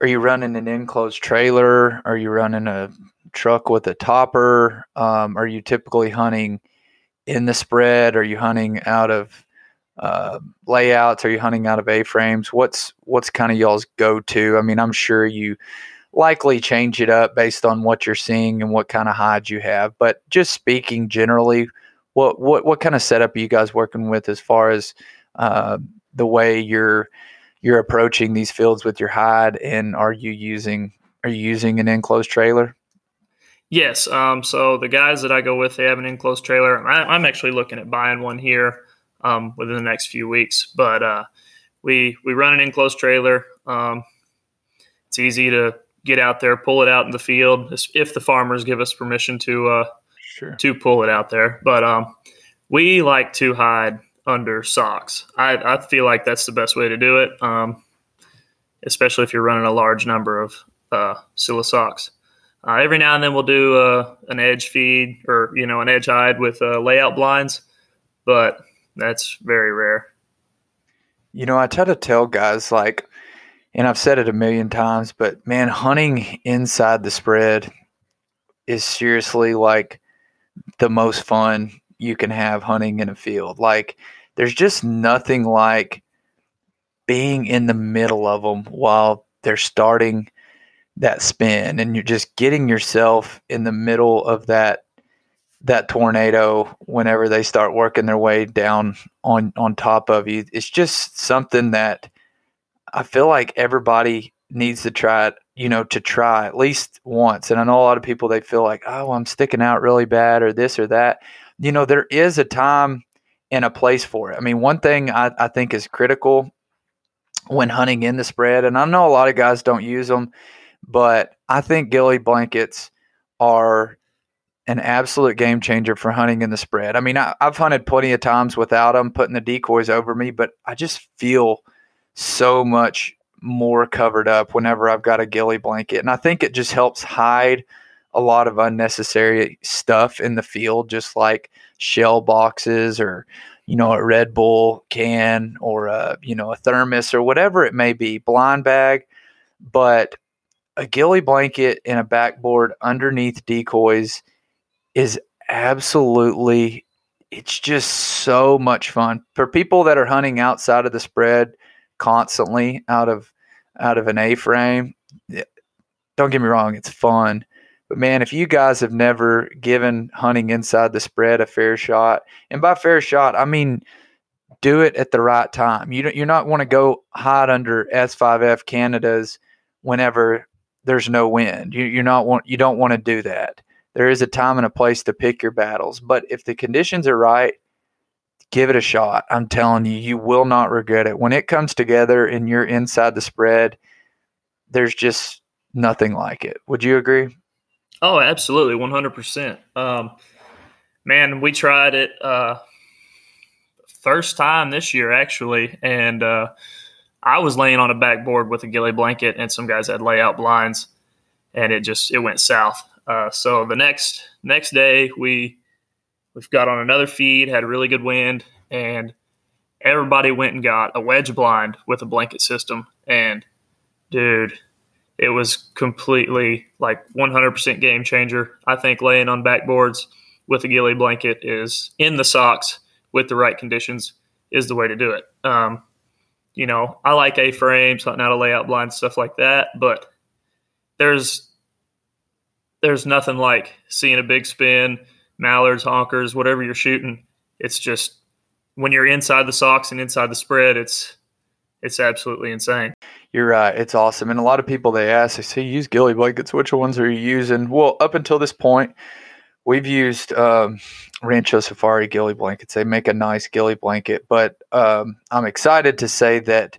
Are you running an enclosed trailer? Are you running a truck with a topper? Um, are you typically hunting in the spread? Are you hunting out of uh, layouts? Are you hunting out of A frames? What's what's kind of y'all's go to? I mean, I'm sure you likely change it up based on what you're seeing and what kind of hides you have. But just speaking generally, what what what kind of setup are you guys working with as far as uh, the way you're you're approaching these fields with your hide? And are you using are you using an enclosed trailer? Yes. Um, so the guys that I go with, they have an enclosed trailer. I, am actually looking at buying one here um, within the next few weeks. But uh, we we run an enclosed trailer. Um, it's easy to get out there, pull it out in the field if the farmers give us permission to uh, sure. to pull it out there. But um, we like to hide under socks. I, I feel like that's the best way to do it, um, especially if you're running a large number of uh, SilloSocks. Uh, every now and then we'll do uh, an edge feed or you know an edge hide with uh, layout blinds, but that's very rare. You know, I try to tell guys like, and I've said it a million times, but man, hunting inside the spread is seriously like the most fun you can have hunting in a field. Like, there's just nothing like being in the middle of them while they're starting that spin and you're just getting yourself in the middle of that that tornado whenever they start working their way down on on top of you it's just something that i feel like everybody needs to try it you know to try at least once and i know a lot of people they feel like oh i'm sticking out really bad or this or that you know there is a time and a place for it i mean one thing i, I think is critical when hunting in the spread and i know a lot of guys don't use them but I think ghillie blankets are an absolute game changer for hunting in the spread. I mean, I, have hunted plenty of times without them putting the decoys over me, but I just feel so much more covered up whenever I've got a ghillie blanket. And I think it just helps hide a lot of unnecessary stuff in the field, just like shell boxes or, you know, a Red Bull can or a, you know, a thermos or whatever it may be, blind bag. But a ghillie blanket and a backboard underneath decoys is absolutely it's just so much fun for people that are hunting outside of the spread constantly out of out of an A frame. Don't get me wrong, it's fun. But man, if you guys have never given hunting inside the spread a fair shot, and by fair shot, I mean do it at the right time. You don't, you're not want to go hide under S5F Canadas whenever there's no wind. You, you're not want you don't want to do that. There is a time and a place to pick your battles, but if the conditions are right, give it a shot. I'm telling you, you will not regret it. When it comes together and you're inside the spread, there's just nothing like it. Would you agree? Oh, absolutely, 100%. Um, man, we tried it uh, first time this year actually, and uh, I was laying on a backboard with a ghillie blanket, and some guys had layout blinds, and it just it went south. Uh, so the next next day we we've got on another feed, had really good wind, and everybody went and got a wedge blind with a blanket system. And dude, it was completely like 100% game changer. I think laying on backboards with a ghillie blanket is in the socks with the right conditions is the way to do it. Um, you know, I like A frames, hunting out a layout blind, stuff like that. But there's there's nothing like seeing a big spin, mallards, honkers, whatever you're shooting. It's just when you're inside the socks and inside the spread, it's it's absolutely insane. You're right. It's awesome. And a lot of people they ask, they say, use ghillie blankets. Which ones are you using? Well, up until this point, we've used um, Rancho Safari ghillie blankets. They make a nice ghillie blanket, but um, I'm excited to say that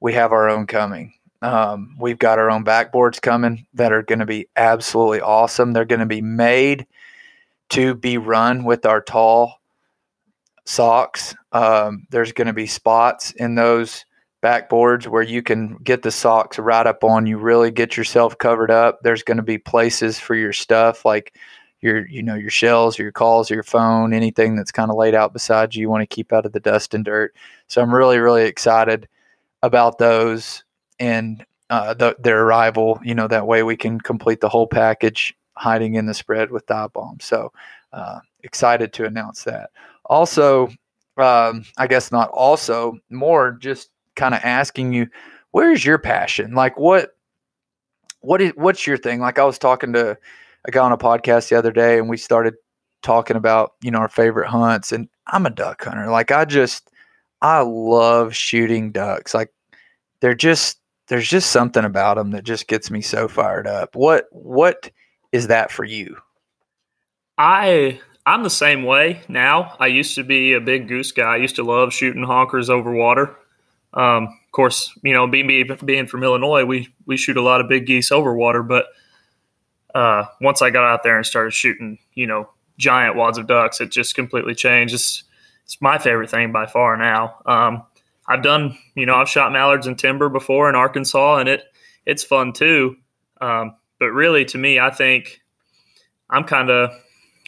we have our own coming. Um, we've got our own backboards coming that are going to be absolutely awesome. They're going to be made to be run with our tall socks. Um, there's going to be spots in those backboards where you can get the socks right up on you, really get yourself covered up. There's going to be places for your stuff like your you know your shells, your calls, your phone, anything that's kind of laid out beside you. You want to keep out of the dust and dirt. So I'm really really excited about those and uh, the, their arrival. You know that way we can complete the whole package, hiding in the spread with dive bomb. So uh, excited to announce that. Also, um, I guess not. Also, more just kind of asking you, where's your passion? Like what? What is what's your thing? Like I was talking to a guy on a podcast the other day and we started talking about, you know, our favorite hunts and I'm a duck hunter. Like I just I love shooting ducks. Like they're just there's just something about them that just gets me so fired up. What what is that for you? I I'm the same way now. I used to be a big goose guy. I used to love shooting honkers over water. Um, of course, you know, being being from Illinois, we we shoot a lot of big geese over water, but uh, once I got out there and started shooting, you know, giant wads of ducks. It just completely changed. It's, it's my favorite thing by far now. Um, I've done, you know, I've shot mallards and timber before in Arkansas, and it it's fun too. Um, but really, to me, I think I'm kind of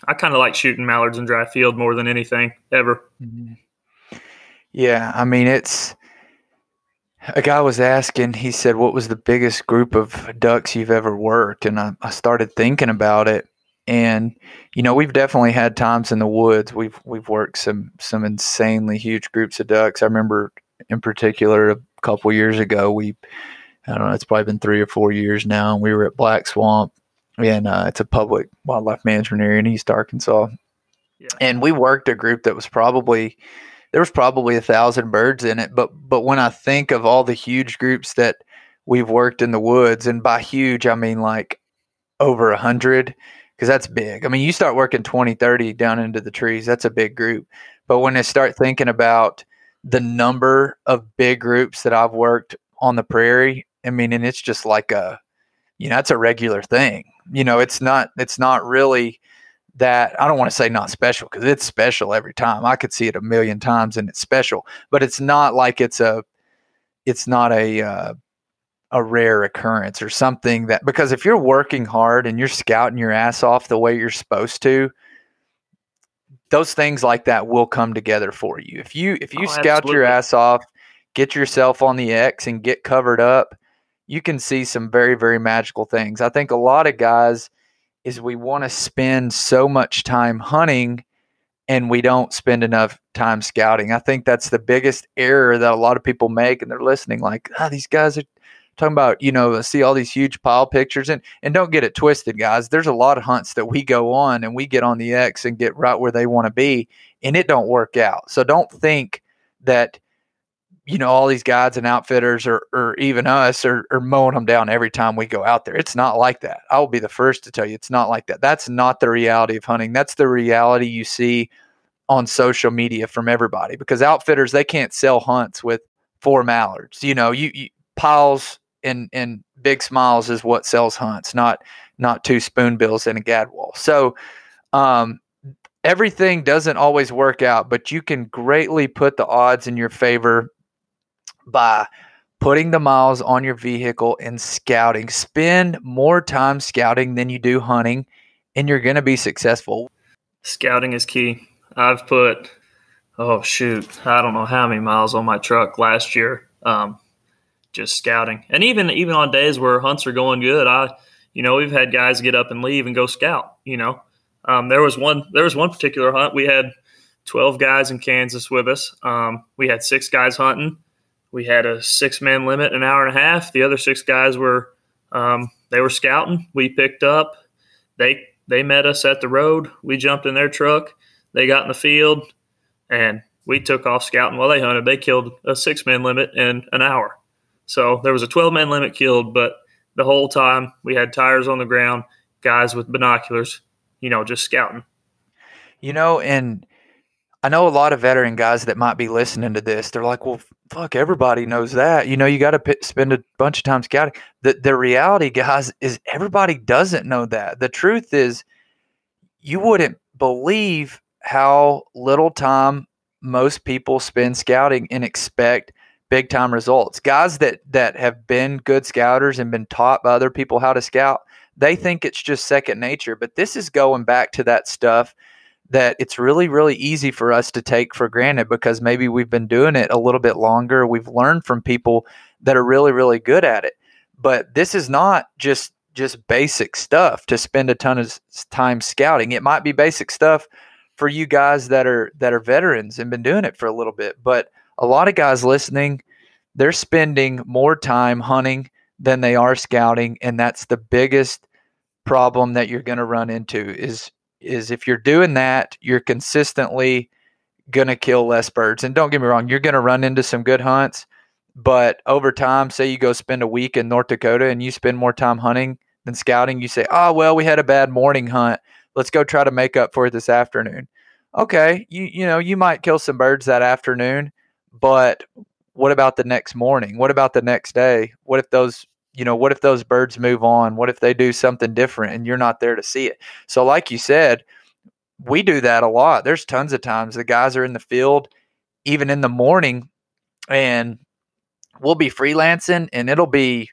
I kind of like shooting mallards in dry field more than anything ever. Mm-hmm. Yeah, I mean it's a guy was asking. He said, "What was the biggest group of ducks you've ever worked?" And I, I started thinking about it, and you know we've definitely had times in the woods. We've we've worked some some insanely huge groups of ducks. I remember in particular a couple years ago we I don't know, it's probably been three or four years now. And we were at Black Swamp, and uh, it's a public wildlife management area in East Arkansas. Yeah. And we worked a group that was probably there was probably a thousand birds in it. But but when I think of all the huge groups that we've worked in the woods, and by huge I mean like over a hundred, because that's big. I mean, you start working 20, 30 down into the trees, that's a big group. But when I start thinking about the number of big groups that I've worked on the prairie, I mean, and it's just like a, you know, it's a regular thing. You know, it's not, it's not really that I don't want to say not special because it's special every time. I could see it a million times and it's special, but it's not like it's a, it's not a, uh, a rare occurrence or something that because if you're working hard and you're scouting your ass off the way you're supposed to, those things like that will come together for you. If you if you oh, scout absolutely. your ass off, get yourself on the X and get covered up, you can see some very very magical things. I think a lot of guys is we want to spend so much time hunting and we don't spend enough time scouting. I think that's the biggest error that a lot of people make and they're listening like, "Ah, oh, these guys are talking about you know see all these huge pile pictures and and don't get it twisted guys there's a lot of hunts that we go on and we get on the x and get right where they want to be and it don't work out so don't think that you know all these guides and outfitters or, or even us are, are mowing them down every time we go out there. It's not like that. I will be the first to tell you it's not like that. That's not the reality of hunting. That's the reality you see on social media from everybody because outfitters they can't sell hunts with four mallards. You know you, you piles and and big smiles is what sells hunts, not not two spoonbills and a gadwall. So um, everything doesn't always work out, but you can greatly put the odds in your favor by putting the miles on your vehicle and scouting. Spend more time scouting than you do hunting, and you're going to be successful. Scouting is key. I've put, oh shoot, I don't know how many miles on my truck last year. Um, just scouting. And even even on days where hunts are going good, I you know we've had guys get up and leave and go scout. You know, um, there was one there was one particular hunt we had twelve guys in Kansas with us. Um, we had six guys hunting. We had a six man limit, an hour and a half. The other six guys were um, they were scouting. We picked up. They they met us at the road. We jumped in their truck. They got in the field, and we took off scouting while they hunted. They killed a six man limit in an hour. So there was a 12 man limit killed, but the whole time we had tires on the ground, guys with binoculars, you know, just scouting. You know, and I know a lot of veteran guys that might be listening to this. They're like, well, fuck, everybody knows that. You know, you got to p- spend a bunch of time scouting. The, the reality, [laughs] guys, is everybody doesn't know that. The truth is, you wouldn't believe how little time most people spend scouting and expect big time results. Guys that that have been good scouters and been taught by other people how to scout, they think it's just second nature, but this is going back to that stuff that it's really really easy for us to take for granted because maybe we've been doing it a little bit longer. We've learned from people that are really really good at it. But this is not just just basic stuff to spend a ton of time scouting. It might be basic stuff for you guys that are that are veterans and been doing it for a little bit, but a lot of guys listening, they're spending more time hunting than they are scouting, and that's the biggest problem that you're going to run into is is if you're doing that, you're consistently going to kill less birds. And don't get me wrong, you're going to run into some good hunts, but over time, say you go spend a week in North Dakota and you spend more time hunting than scouting, you say, "Oh, well, we had a bad morning hunt. Let's go try to make up for it this afternoon." Okay, you you know, you might kill some birds that afternoon, but what about the next morning? What about the next day? What if those you know what if those birds move on what if they do something different and you're not there to see it so like you said we do that a lot. There's tons of times the guys are in the field, even in the morning, and we'll be freelancing, and it'll be,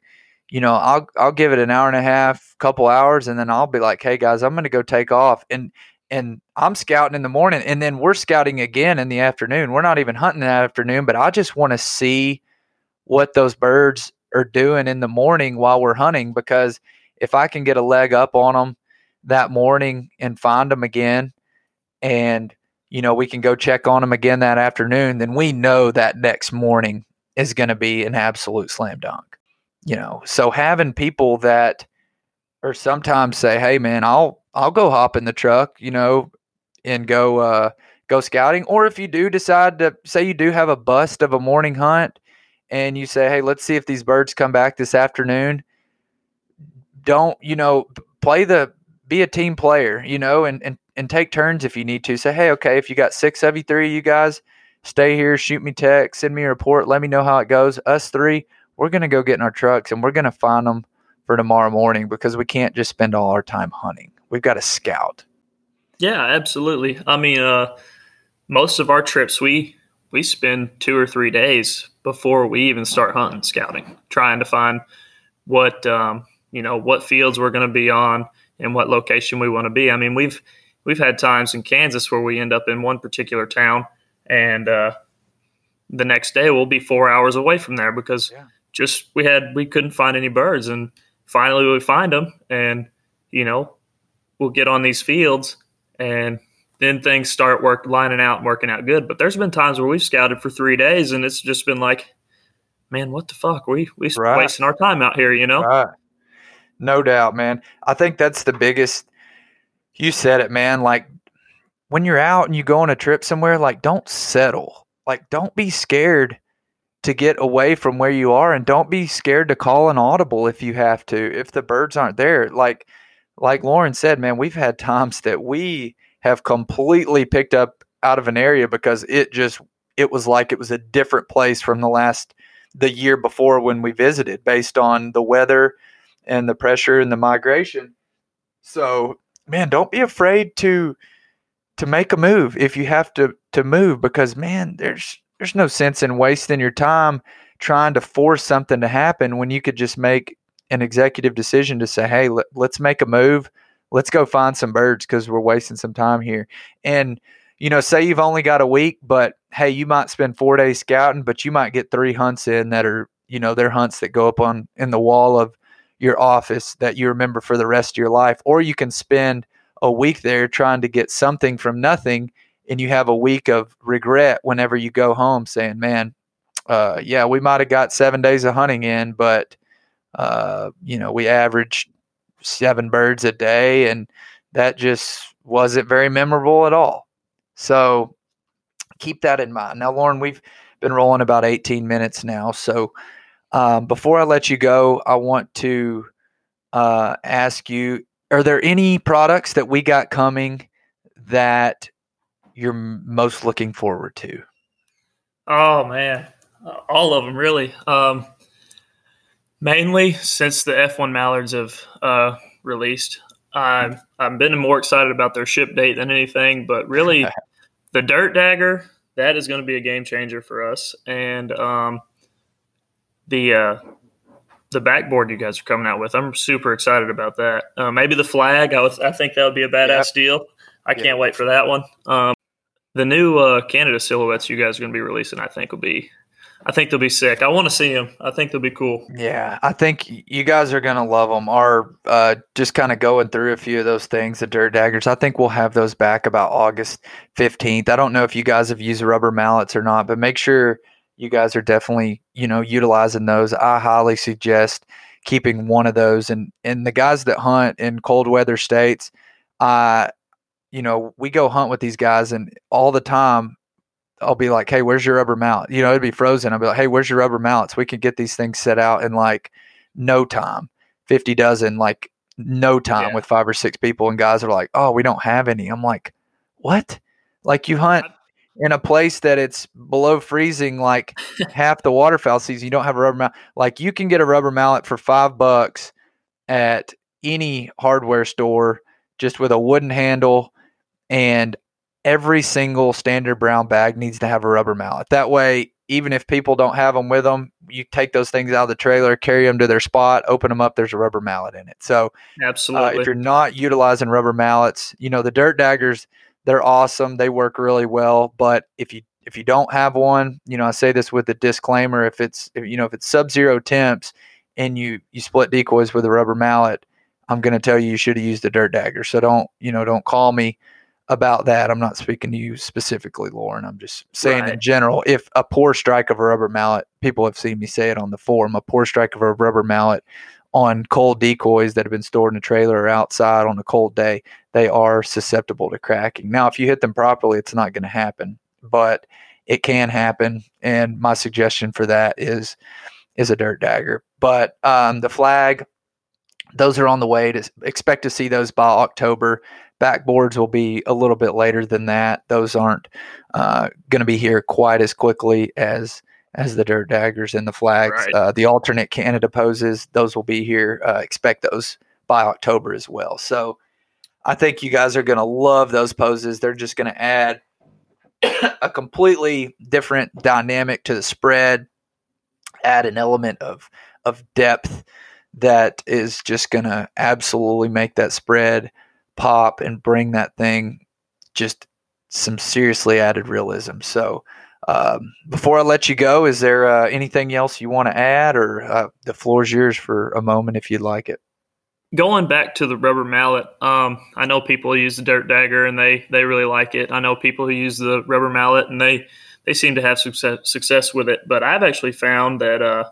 you know, I'll I'll give it an hour and a half, couple hours, and then I'll be like, hey guys, I'm going to go take off, and and I'm scouting in the morning, and then we're scouting again in the afternoon. We're not even hunting in the afternoon, but I just want to see what those birds are doing in the morning while we're hunting because if I can get a leg up on them that morning and find them again and you know we can go check on them again that afternoon then we know that next morning is going to be an absolute slam dunk you know? So having people that or sometimes say hey man I'll I'll go hop in the truck you know and go uh go scouting or if you do decide to say you do have a bust of a morning hunt and you say hey let's see if these birds come back this afternoon. Don't you know play the be a team player you know and, and and take turns if you need to. Say hey okay if you got six of you three you guys stay here shoot me text send me a report let me know how it goes. Us three we're going to go get in our trucks and we're going to find them for tomorrow morning because we can't just spend all our time hunting. We've got to scout. Yeah absolutely. I mean uh most of our trips we we spend two or three days before we even start hunting scouting trying to find what um, you know what fields we're going to be on and what location we want to be. I mean, we've we've had times in Kansas where we end up in one particular town, and uh, the next day we'll be four hours away from there because yeah. just we had we couldn't find any birds, and finally we find them, and you know we'll get on these fields, and then things start work lining out and working out good. But there's been times where we've scouted for three days, and it's just been like, man, what the fuck? We we right. wasting our time out here, you know? Right. No doubt, man. I think that's the biggest. You said it, man. Like when you're out and you go on a trip somewhere, like don't settle. Like don't be scared to get away from where you are and don't be scared to call an audible if you have to. If the birds aren't there, like like Lauren said, man, we've had [laughs] times that we have completely picked up out of an area because it just it was like it was a different place from the last the year before when we visited based on the weather and the pressure and the migration. So, man, don't be afraid to to make a move if you have to to move because man, there's there's no sense in wasting your time trying to force something to happen when you could just make an executive decision to say, "Hey, let, let's make a move. Let's go find some birds because we're wasting some time here." And you know, say you've only got a week, but hey, you might spend four days scouting, but you might get three hunts in that are, you know, they're hunts that go up on in the wall of your office that you remember for the rest of your life, or you can spend a week there trying to get something from nothing, and you have a week of regret whenever you go home, saying, "Man, uh, yeah, we might have got seven days of hunting in, but uh, you know, we averaged seven birds a day, and that just wasn't very memorable at all." So keep that in mind. Now, Lauren, we've been rolling about 18 minutes now, so um, before I let you go, I want to uh, ask you: Are there any products that we got coming that you're most looking forward to? Oh man, all of them really. Um, mainly since the F1 Mallards have uh, released, I'm I've been more excited about their ship date than anything. But really, [laughs] the Dirt Dagger that is going to be a game changer for us, and um, the uh, the backboard you guys are coming out with. I'm super excited about that. Uh, maybe the flag. I was I think that would be a badass deal. I can't wait for that one. Um, the new uh, Canada silhouettes you guys are going to be releasing, I think will be. I think they'll be sick. I want to see them. I think they'll be cool. Yeah, I think you guys are going to love them. Are uh, just kind of going through a few of those things, the dirt daggers. I think we'll have those back about August 15th. I don't know if you guys have used rubber mallets or not, but make sure – you guys are definitely you know utilizing those i highly suggest keeping one of those and and the guys that hunt in cold weather states uh you know we go hunt with these guys and all the time i'll be like hey where's your rubber mallet? You know it'd be frozen. I'll be like hey where's your rubber mallets? We can get these things set out in like no time 50 dozen like no time yeah. with five or six people and guys are like oh we don't have any. I'm like what? Like you hunt in a place that it's below freezing, like half the waterfowl season, you don't have a rubber mallet. Like you can get a rubber mallet for five bucks at any hardware store, just with a wooden handle and every single standard brown bag needs to have a rubber mallet. That way, even if people don't have them with them, you take those things out of the trailer, carry them to their spot, open them up. There's a rubber mallet in it. So, absolutely, uh, if you're not utilizing rubber mallets, you know the dirt daggers, they're awesome. They work really well. But if you if you don't have one, you know I say this with a disclaimer: if it's if, you know if it's sub-zero temps and you you split decoys with a rubber mallet, I'm going to tell you you should have used the dirt dagger. So don't you know don't call me about that. I'm not speaking to you specifically, Lauren. I'm just saying right. in general, if a poor strike of a rubber mallet, people have seen me say it on the forum, a poor strike of a rubber mallet on cold decoys that have been stored in a trailer or outside on a cold day, they are susceptible to cracking. Now, if you hit them properly, it's not going to happen, but it can happen. And my suggestion for that is is a dirt dagger. But um, the flag, those are on the way to expect to see those by October. Backboards will be a little bit later than that. Those aren't uh, going to be here quite as quickly as as the dirt daggers and the flags. Right. Uh, the alternate Canada poses, those will be here. Uh, expect those by October as well. So I think you guys are going to love those poses. They're just going to add a completely different dynamic to the spread, add an element of of depth that is just going to absolutely make that spread pop and bring that thing just some seriously added realism. So, um, before I let you go, is there uh, anything else you want to add, or uh, the floor's yours for a moment if you'd like it? Going back to the rubber mallet, um, I know people use the dirt dagger and they they really like it. I know people who use the rubber mallet and they they seem to have success success with it. But I've actually found that uh,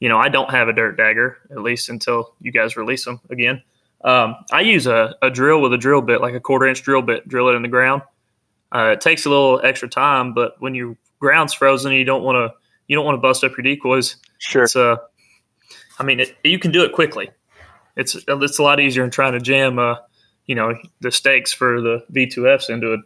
you know I don't have a dirt dagger at least until you guys release them again. Um, I use a, a drill with a drill bit, like a quarter inch drill bit, drill it in the ground. Uh, it takes a little extra time, but when your ground's frozen, you don't want to you don't want to bust up your decoys. Sure. It's, uh, I mean, it, you can do it quickly. It's it's a lot easier than trying to jam, uh, you know, the stakes for the V2Fs into a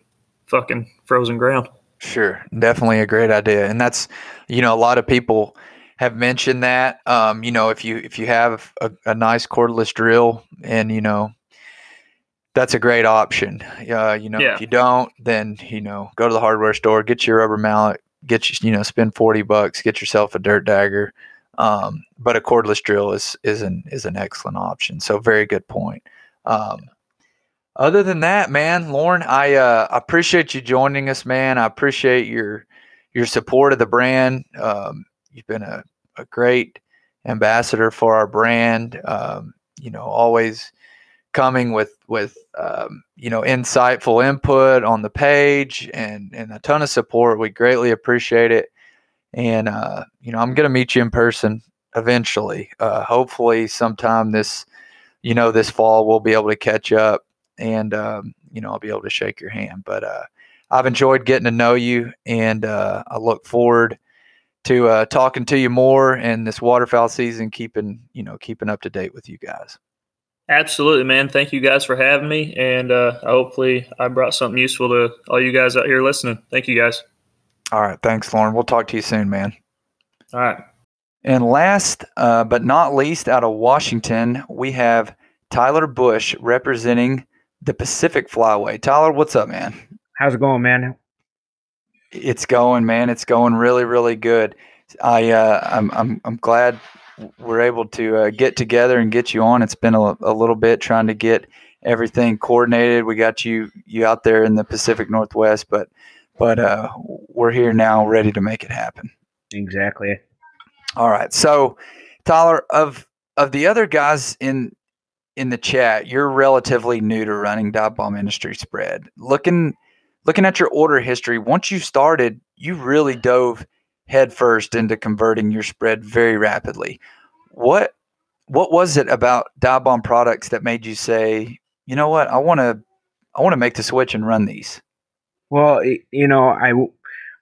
fucking frozen ground. Sure, definitely a great idea, and that's you know a lot of people have mentioned that. Um, you know, if you if you have a, a nice cordless drill, and you know, that's a great option. Uh, you know, yeah. if you don't, then you know, go to the hardware store, get your rubber mallet, get you you know, spend forty bucks, get yourself a dirt dagger. Um, but a cordless drill is is an is an excellent option. So very good point. Um, other than that, man, Lauren, I uh, appreciate you joining us, man. I appreciate your your support of the brand. Um, You've been a, a great ambassador for our brand. Um, you know, always coming with with um, you know insightful input on the page and and a ton of support. We greatly appreciate it. And uh, you know, I'm going to meet you in person eventually. Uh, hopefully, sometime this you know this fall we'll be able to catch up and um, you know I'll be able to shake your hand. But uh, I've enjoyed getting to know you, and uh, I look forward to uh, talking to you more and this waterfowl season, keeping you know keeping up to date with you guys. Absolutely, man. Thank you guys for having me, and uh, hopefully I brought something useful to all you guys out here listening. Thank you, guys. All right, thanks, Lauren. We'll talk to you soon, man. All right. And last uh, but not least, out of Washington, we have Tyler Bush representing the Pacific Flyway. Tyler, what's up, man? How's it going, man? It's going, man. It's going really, really good. I uh, I'm I'm I'm glad we're able to uh, get together and get you on. It's been a, a little bit trying to get everything coordinated. We got you you out there in the Pacific Northwest, but but uh, we're here now, ready to make it happen. Exactly. All right. So, Tyler, of of the other guys in in the chat, you're relatively new to running Dive Bomb Industry Spread. Looking looking at your order history, once you started, you really dove headfirst into converting your spread very rapidly. What what was it about Dive Bomb products that made you say, you know what, I want to I want to make the switch and run these? Well, you know, I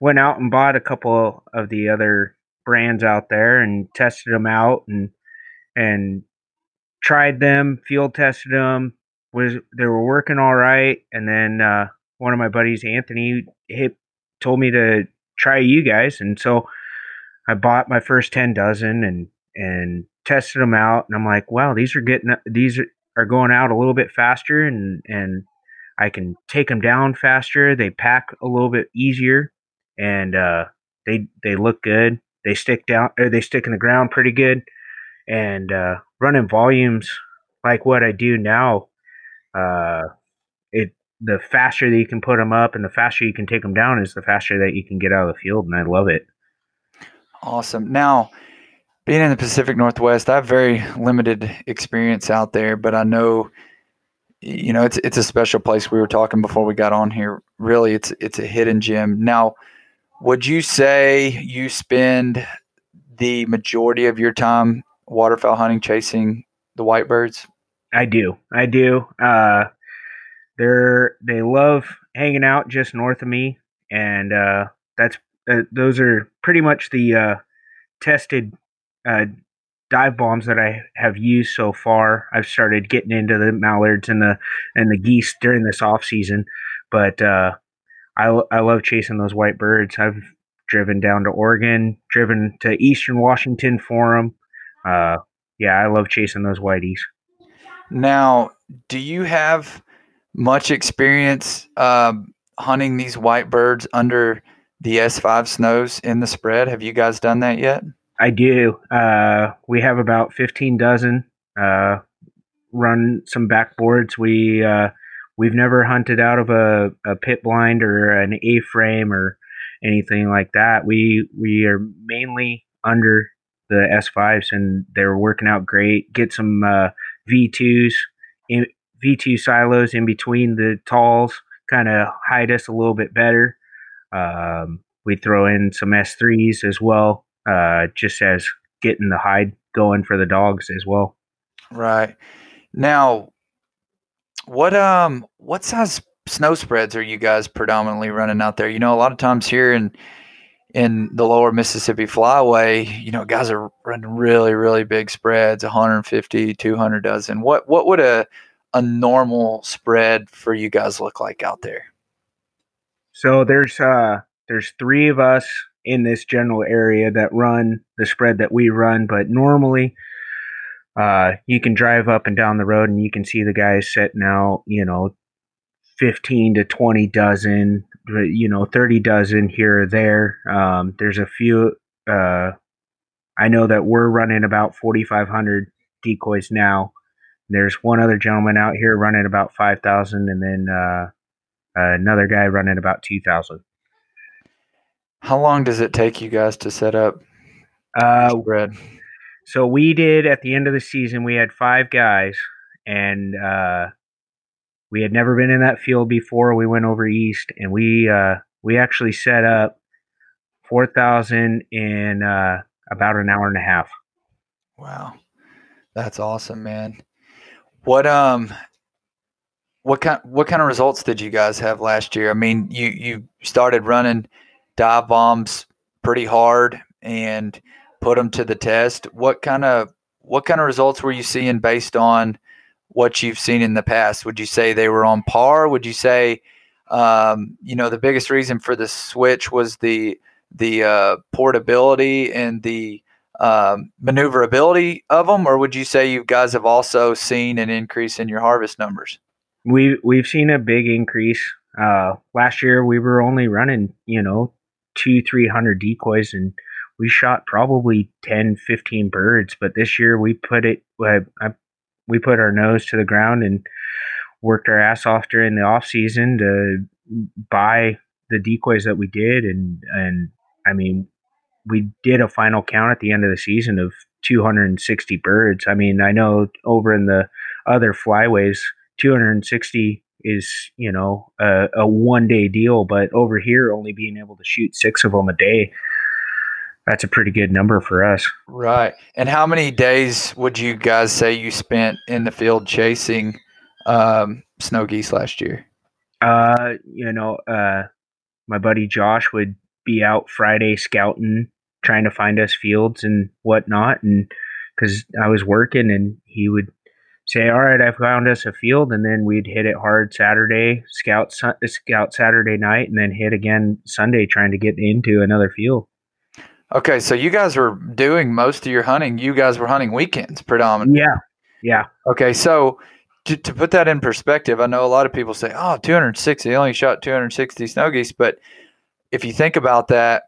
went out and bought a couple of the other brands out there and tested them out and and tried them, field tested them. Was they were working all right, and then uh, one of my buddies, Anthony, hit, told me to try you guys, and so I bought my first ten dozen and and tested them out, and I'm like, wow, these are getting these are going out a little bit faster, and and I can take them down faster. They pack a little bit easier, and uh, they they look good. They stick down or they stick in the ground pretty good, and uh, running volumes like what I do now. Uh, it the faster that you can put them up and the faster you can take them down is the faster that you can get out of the field, and I love it. Awesome. Now, being in the Pacific Northwest, I have very limited experience out there, but I know you know it's it's a special place. We were talking before we got on here. Really, it's it's a hidden gem. Now, would you say you spend the majority of your time waterfowl hunting, chasing the whitebirds? I do. I do. Uh, they're they love hanging out just north of me, and uh, that's uh, those are pretty much the uh, tested uh, dive bombs that I have used so far. I've started getting into the mallards and the and the geese during this off season, but uh, I I love chasing those white birds. I've driven down to Oregon, driven to Eastern Washington for them. Uh, yeah, I love chasing those whiteys. Now, do you have much experience um, hunting these white birds under the S5 snows in the spread? Have you guys done that yet? I do. Uh, we have about 15 dozen. Uh, run some backboards. We uh, we've never hunted out of a, a pit blind or an A frame or anything like that. We we are mainly under the S5s and they're working out great. Get some uh, V2s, in, V2 silos in between the talls, kind of hide us a little bit better. Um, we throw in some S3s as well, uh, just as getting the hide going for the dogs as well. Right. Now, what um what size snow spreads are you guys predominantly running out there? You know, a lot of times here in in the lower Mississippi Flyway, you know, guys are running really, really big spreads, 150, 200 dozen. What what would a a normal spread for you guys look like out there? So there's uh there's three of us in this general area that run the spread that we run, but normally uh, you can drive up and down the road and you can see the guys setting out, you know, 15 to 20 dozen, you know, 30 dozen here or there. Um, there's a few, uh, I know that we're running about 4,500 decoys now. There's one other gentleman out here running about 5,000 and then uh, another guy running about 2,000. How long does it take you guys to set up uh, spread? So we did at the end of the season, we had five guys and uh, we had never been in that field before. We went over east, and we uh, we actually set up four thousand in uh, about an hour and a half. Wow, that's awesome, man. What um, what kind what kind of results did you guys have last year? I mean, you you started running dive bombs pretty hard and put them to the test. What kind of what kind of results were you seeing based on what you've seen in the past? Would you say they were on par? Would you say, um, you know, the biggest reason for the switch was the the uh, portability and the um, maneuverability of them, or would you say you guys have also seen an increase in your harvest numbers? We we've seen a big increase. Uh, last year we were only running, you know, two three hundred decoys, and we shot probably 10, 15 birds. But this year we put it. I, I we put our nose to the ground and worked our ass off during the off season to buy the decoys that we did and and I mean we did a final count at the end of the season of 260 birds. I mean, I know over in the other flyways 260 is, you know, a, a one day deal, but over here only being able to shoot 6 of them a day that's a pretty good number for us. Right. And how many days would you guys say you spent in the field chasing um, snow geese last year? Uh, you know, uh, my buddy Josh would be out Friday scouting, trying to find us fields and whatnot, and because I was working, and he would say, "All right, I found us a field," and then we'd hit it hard Saturday, scout uh, scout Saturday night, and then hit again Sunday, trying to get into another field. Okay, so you guys were doing most of your hunting. You guys were hunting weekends predominantly. Yeah, yeah. Okay, so to, to put that in perspective, I know a lot of people say, "Oh, 260, they only shot 260 snow geese," but if you think about that,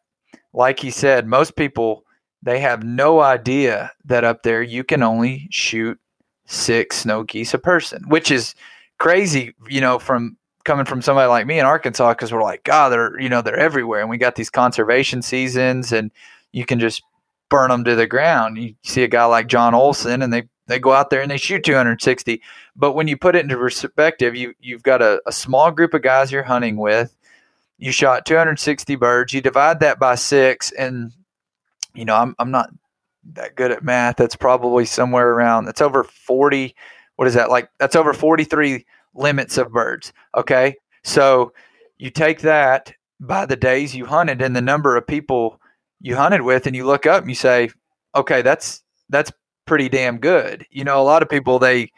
like he said, most people they have no idea that up there you can mm-hmm. only shoot six snow geese a person, which is crazy, you know, from coming from somebody like me in Arkansas because we're like, God, they're you know they're everywhere, and we got these conservation seasons, and you can just burn them to the ground. You see a guy like John Olson, and they they go out there and they shoot 260. But when you put it into perspective, you you've got a, a small group of guys you're hunting with. You shot 260 birds. You divide that by six, and you know I'm I'm not that good at math. That's probably somewhere around. That's over 40. What is that like? That's over 43 limits of birds. Okay, so you take that by the days you hunted and the number of people you hunted with, and you look up and you say, okay, that's that's pretty damn good. You know, a lot of people they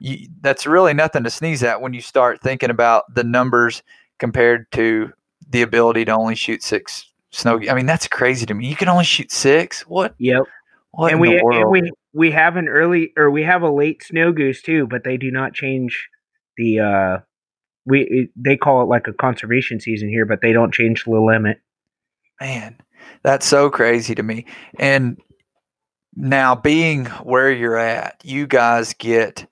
you, that's really nothing to sneeze at when you start thinking about the numbers compared to the ability to only shoot six snow. I mean, that's crazy to me. You can only shoot six. What? Yep. What and we and we we have an early or we have a late snow goose too, but they do not change the uh we it, they call it like a conservation season here, but they don't change the limit. Man, that's so crazy to me. And now being where you're at, you guys get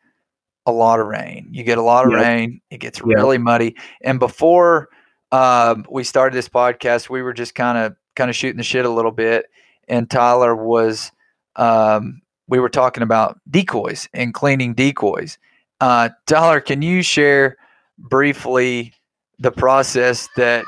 a lot of rain. You get a lot of yep. rain. It gets yep. really muddy. And before um, we started this podcast, we were just kind of kind of shooting the shit a little bit. And Tyler was um, we were talking about decoys and cleaning decoys. Uh, Tyler, can you share briefly the process that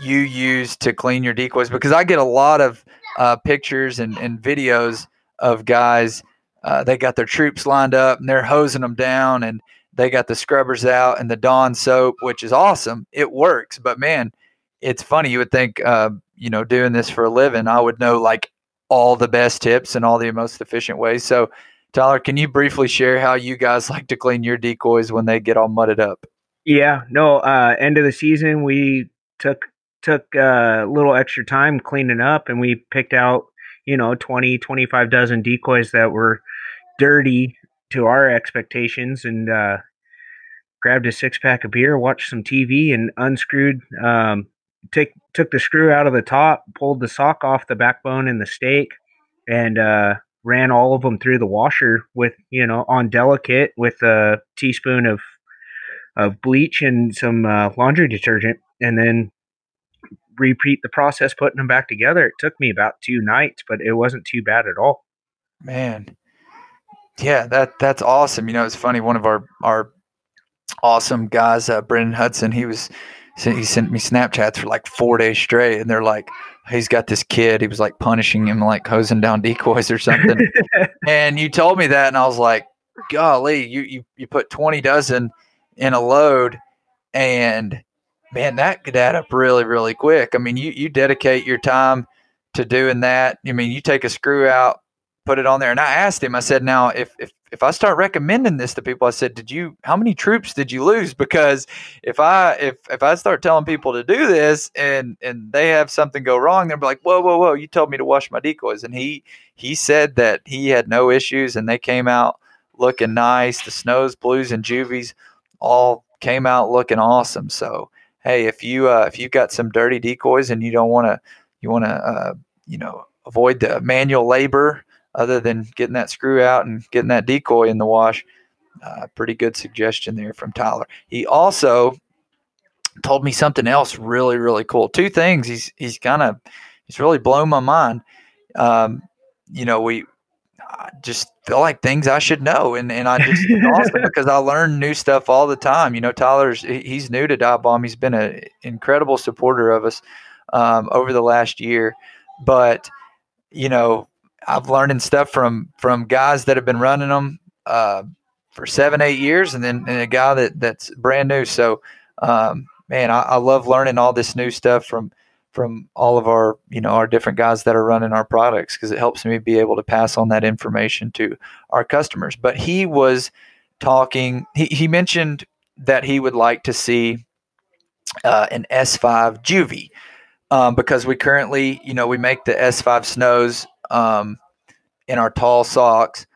you use to clean your decoys? Because I get a lot of uh, pictures and, and videos of guys. Uh, they got their troops lined up and they're hosing them down, and they got the scrubbers out and the Dawn soap, which is awesome. It works, but man, it's funny. You would think, uh, you know, doing this for a living, I would know like all the best tips and all the most efficient ways. So, Tyler, can you briefly share how you guys [laughs] like to clean your decoys when they get all mudded up? Yeah, no. Uh, end of the season, we took took uh, a little extra time cleaning up, and we picked out you know 20, 25 dozen decoys that were dirty to our expectations, and uh, grabbed a six pack of beer, watched some TV, and unscrewed um, took the screw out of the top, pulled the sock off the backbone and the stake, and uh, ran all of them through the washer with you know on delicate with a teaspoon of of bleach and some uh, laundry detergent, and then repeat the process putting them back together. It took me about two nights, but it wasn't too bad at all. Man, yeah, that that's awesome. You know, it's funny. One of our our awesome guys, uh, Brendan Hudson, he was he sent me Snapchats for like four days straight, and they're like, he's got this kid. He was like punishing him, like hosing down decoys or something. [laughs] and you told me that, and I was like, golly, you you you put twenty dozen in a load, and man, that could add up really really quick. I mean, you you dedicate your time to doing that. I mean, you take a screw out, put it on there, and I asked him. I said, now if if if I start recommending this to people, I said, did you, how many troops did you lose? Because if I, if, if I start telling people to do this and, and they have something go wrong, they'll be like, whoa, whoa, whoa, you told me to wash my decoys. And he, he said that he had no issues and they came out looking nice. The snows, blues and juvies all came out looking awesome. So, Hey, if you, uh, if you've got some dirty decoys and you don't want to, you want to, uh, you know, avoid the manual labor other than getting that screw out and getting that decoy in the wash. Uh, pretty good suggestion there from Tyler. He also told me something else really, really cool. Two things. He's he's kind of he's really blown my mind. Um, you know, we I just feel like things I should know, and and I just awesome [laughs] because I learn new stuff all the time. You know, Tyler's he's new to Dive Bomb. He's been an incredible supporter of us um, over the last year, but you know, I've learned stuff from from guys that have been running them uh, for seven, eight years, and then and a guy that that's brand new. So, um, man, I, I, love learning all this new stuff from from all of our you know our different guys that are running our products because it helps me be able to pass on that information to our customers. But he was talking. He he mentioned that he would like to see uh, an S5 Juvie. Um, because we currently, you know, we make the S5 snows um, in our tall socks.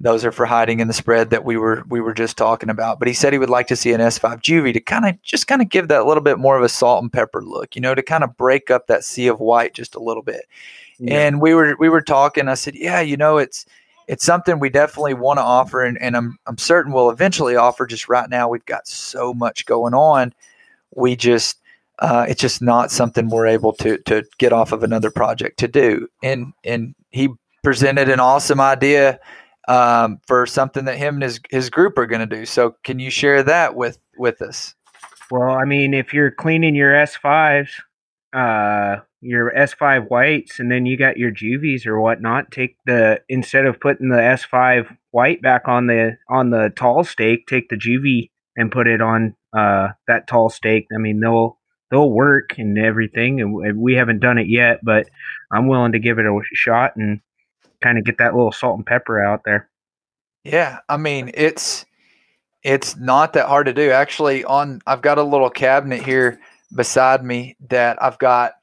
those are for hiding in the spread that we were we were just talking about. But he said he would like to see an S5 juvie to kind of just kind of give that a little bit more of a salt and pepper look, you know, to kind of break up that sea of white just a little bit. Yeah. And we were we were talking. I said, yeah, you know, it's it's something we definitely want to offer, and, and I'm I'm certain we'll eventually offer. Just right now, we've got so much going on. We just uh, it's just not something we're able to to get off of another project to do. And and he presented an awesome idea um, for something that him and his his group are going to do. So can you share that with with us? Well, I mean, if you're cleaning your S5s, uh, your S5 whites, and then you got your juvies or whatnot, take the instead of putting the S5 white back on the on the tall stake, take the juvie and put it on uh, that tall stake. I mean, they'll they'll work and everything, and we haven't done it yet, but I'm willing to give it a shot and kind of get that little salt and pepper out there. Yeah, I mean it's it's not that hard to do. Actually, on I've got a little cabinet here beside me that I've got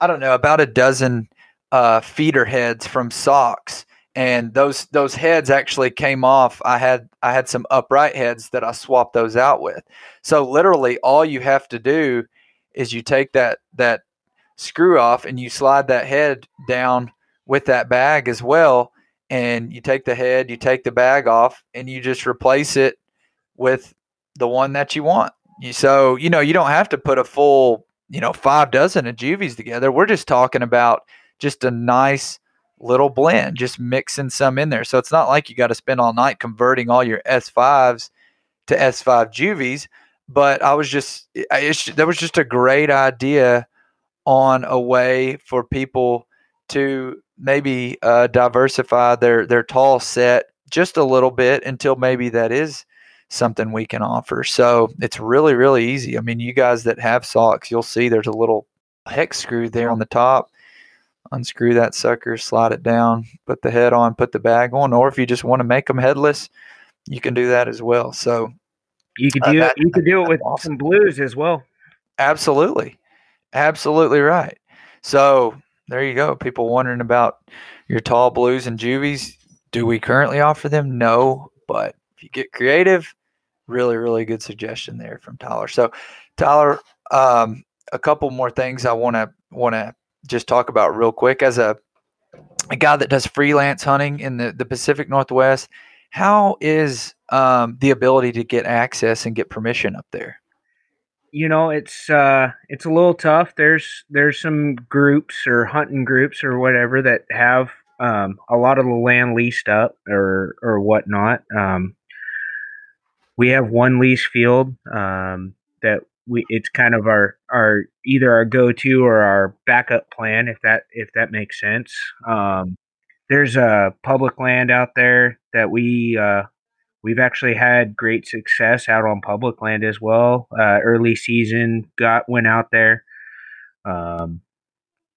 I don't know about a dozen uh, feeder heads from socks, and those those heads actually came off. I had I had some upright heads that I swapped those out with. So literally, all you have to do is you take that that screw off and you slide that head down with that bag as well. And you take the head, you take the bag off, and you just replace it with the one that you want. So, you know, you don't have to put a full, you know, five dozen of juvies together. We're just talking about just a nice little blend, just mixing some in there. So it's not like you got to spend all night converting all your S5s to S5 juvies. But I was just, that was just a great idea on a way for people to maybe uh, diversify their their tall set just a little bit until maybe that is something we can offer. So it's really really easy. I mean, you guys that have socks, you'll see there's a little hex screw there on the top. Unscrew that sucker, slide it down, put the head on, put the bag on, or if you just want to make them headless, you can do that as well. So you could uh, do uh, that, you could do it with awesome. some blues as well. Absolutely, absolutely right. So there you go. People wondering about your tall blues and juvies. Do we currently offer them? No, but if you get creative, really, really good suggestion there from Tyler. So, Tyler, um, a couple more things I want to want to just talk about real quick. As a a guy that does freelance hunting in the, the Pacific Northwest, how is um, the ability to get access and get permission up there? you know it's uh it's a little tough. There's there's some groups or hunting groups or whatever that have um a lot of the land leased up or or whatnot. Um we have one lease field um that we it's kind of our our either our go-to or our backup plan if that if that makes sense. Um there's a public land out there that we uh We've actually had great success out on public land as well. Uh, early season got went out there. Um,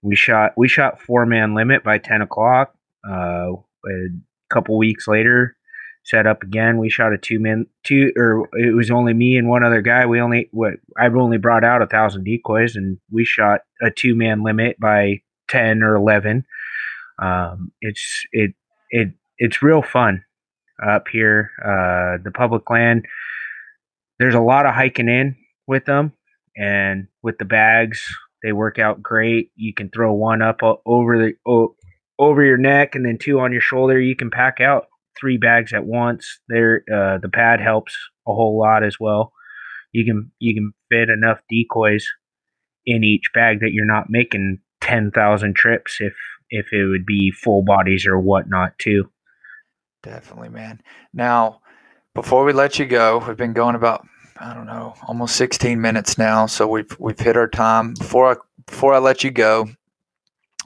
we shot we shot four man limit by ten o'clock. Uh, a couple weeks later, set up again. We shot a two man two or it was only me and one other guy. We only what I've only brought out a thousand decoys and we shot a two man limit by ten or eleven. Um, it's it it it's real fun up here. Uh, the public land, there's a lot of hiking in with them, and with the bags, they work out great. You can throw one up over the over your neck, and then two on your shoulder. You can pack out three bags at once. There, uh, the pad helps a whole lot as well. You can you can fit enough decoys in each bag that you're not making ten thousand trips if if it would be full bodies or whatnot too. Definitely, man. Now, before we let you go, we've been going about I don't know, almost 16 minutes now, so we've we've hit our time. Before I before I let you go,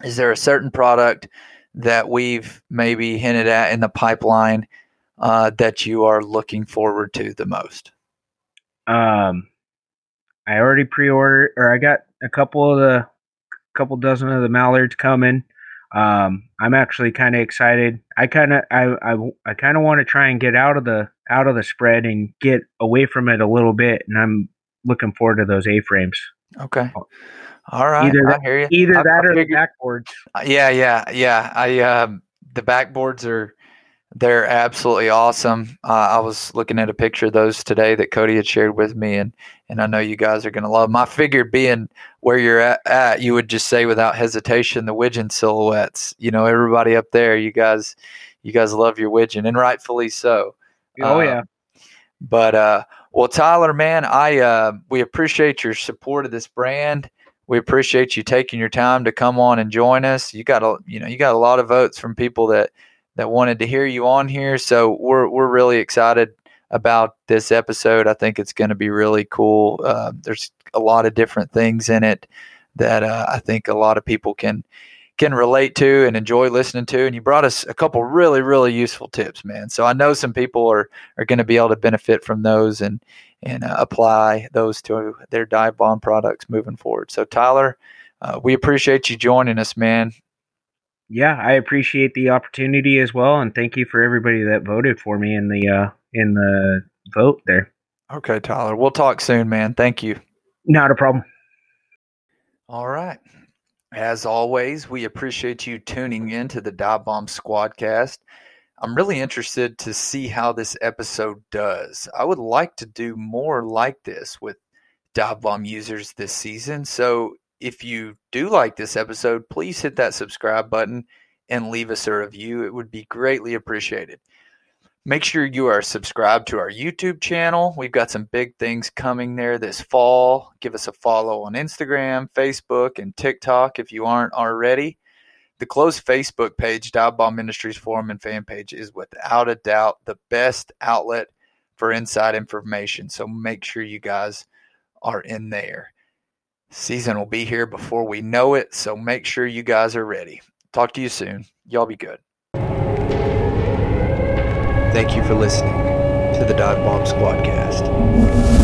is there a certain product that we've maybe hinted at in the pipeline uh, that you are looking forward to the most? Um, I already pre-ordered, or I got a couple of the couple dozen of the mallards coming. Um, I'm actually kind of excited. I kind of I I, I kind of want to try and get out of the out of the spread and get away from it a little bit, and I'm looking forward to those A frames. Okay. All right. Either that, I hear you. Either I, that I or the backboards. Uh, yeah, yeah, yeah. I um the backboards are They're absolutely awesome. Uh, I was looking at a picture of those today that Cody had shared with me, and and I know you guys are going to love them. I figured being where you're at, at, you would just say without hesitation the Widgeon silhouettes. You know, everybody up there, you guys, you guys love your Widgeon, and rightfully so. Oh yeah. Um, but uh, well, Tyler, man, I uh, we appreciate your support of this brand. We appreciate you taking your time to come on and join us. You got a you know you got a lot of votes from people that that wanted to hear you on here. So we're we're really excited about this episode. I think it's going to be really cool. Uh, there's a lot of different things in it that uh, I think a lot of people can can relate to and enjoy listening to. And you brought us a couple really really useful tips, man. So I know some people are are going to be able to benefit from those and and uh, apply those to their Dive Bomb products moving forward. So Tyler. Uh, we appreciate you joining us, man yeah, I appreciate the opportunity as well, and thank you for everybody that voted for me in the uh, in the vote there. Okay, Tyler, we'll talk soon, man. Thank you. Not a problem. All right. As always, we appreciate you tuning in to the Dive Bomb Squadcast. I'm really interested to see how this episode does. I would like to do more like this with Dive Bomb users this season. So if you do like this episode, please hit that subscribe button and leave us a review. It would be greatly appreciated. Make sure you are subscribed to our YouTube channel. We've got some big things coming there this fall. Give us a follow on Instagram, Facebook, and TikTok if you aren't already. The closed Facebook page, Dive Bomb Industries Forum and fan page, is without a doubt the best outlet for inside information. So make sure you guys are in there. Season will be here before we know it, so make sure you guys are ready. Talk to you soon. Y'all be good. Thank you for listening to the Dive Bomb Squadcast.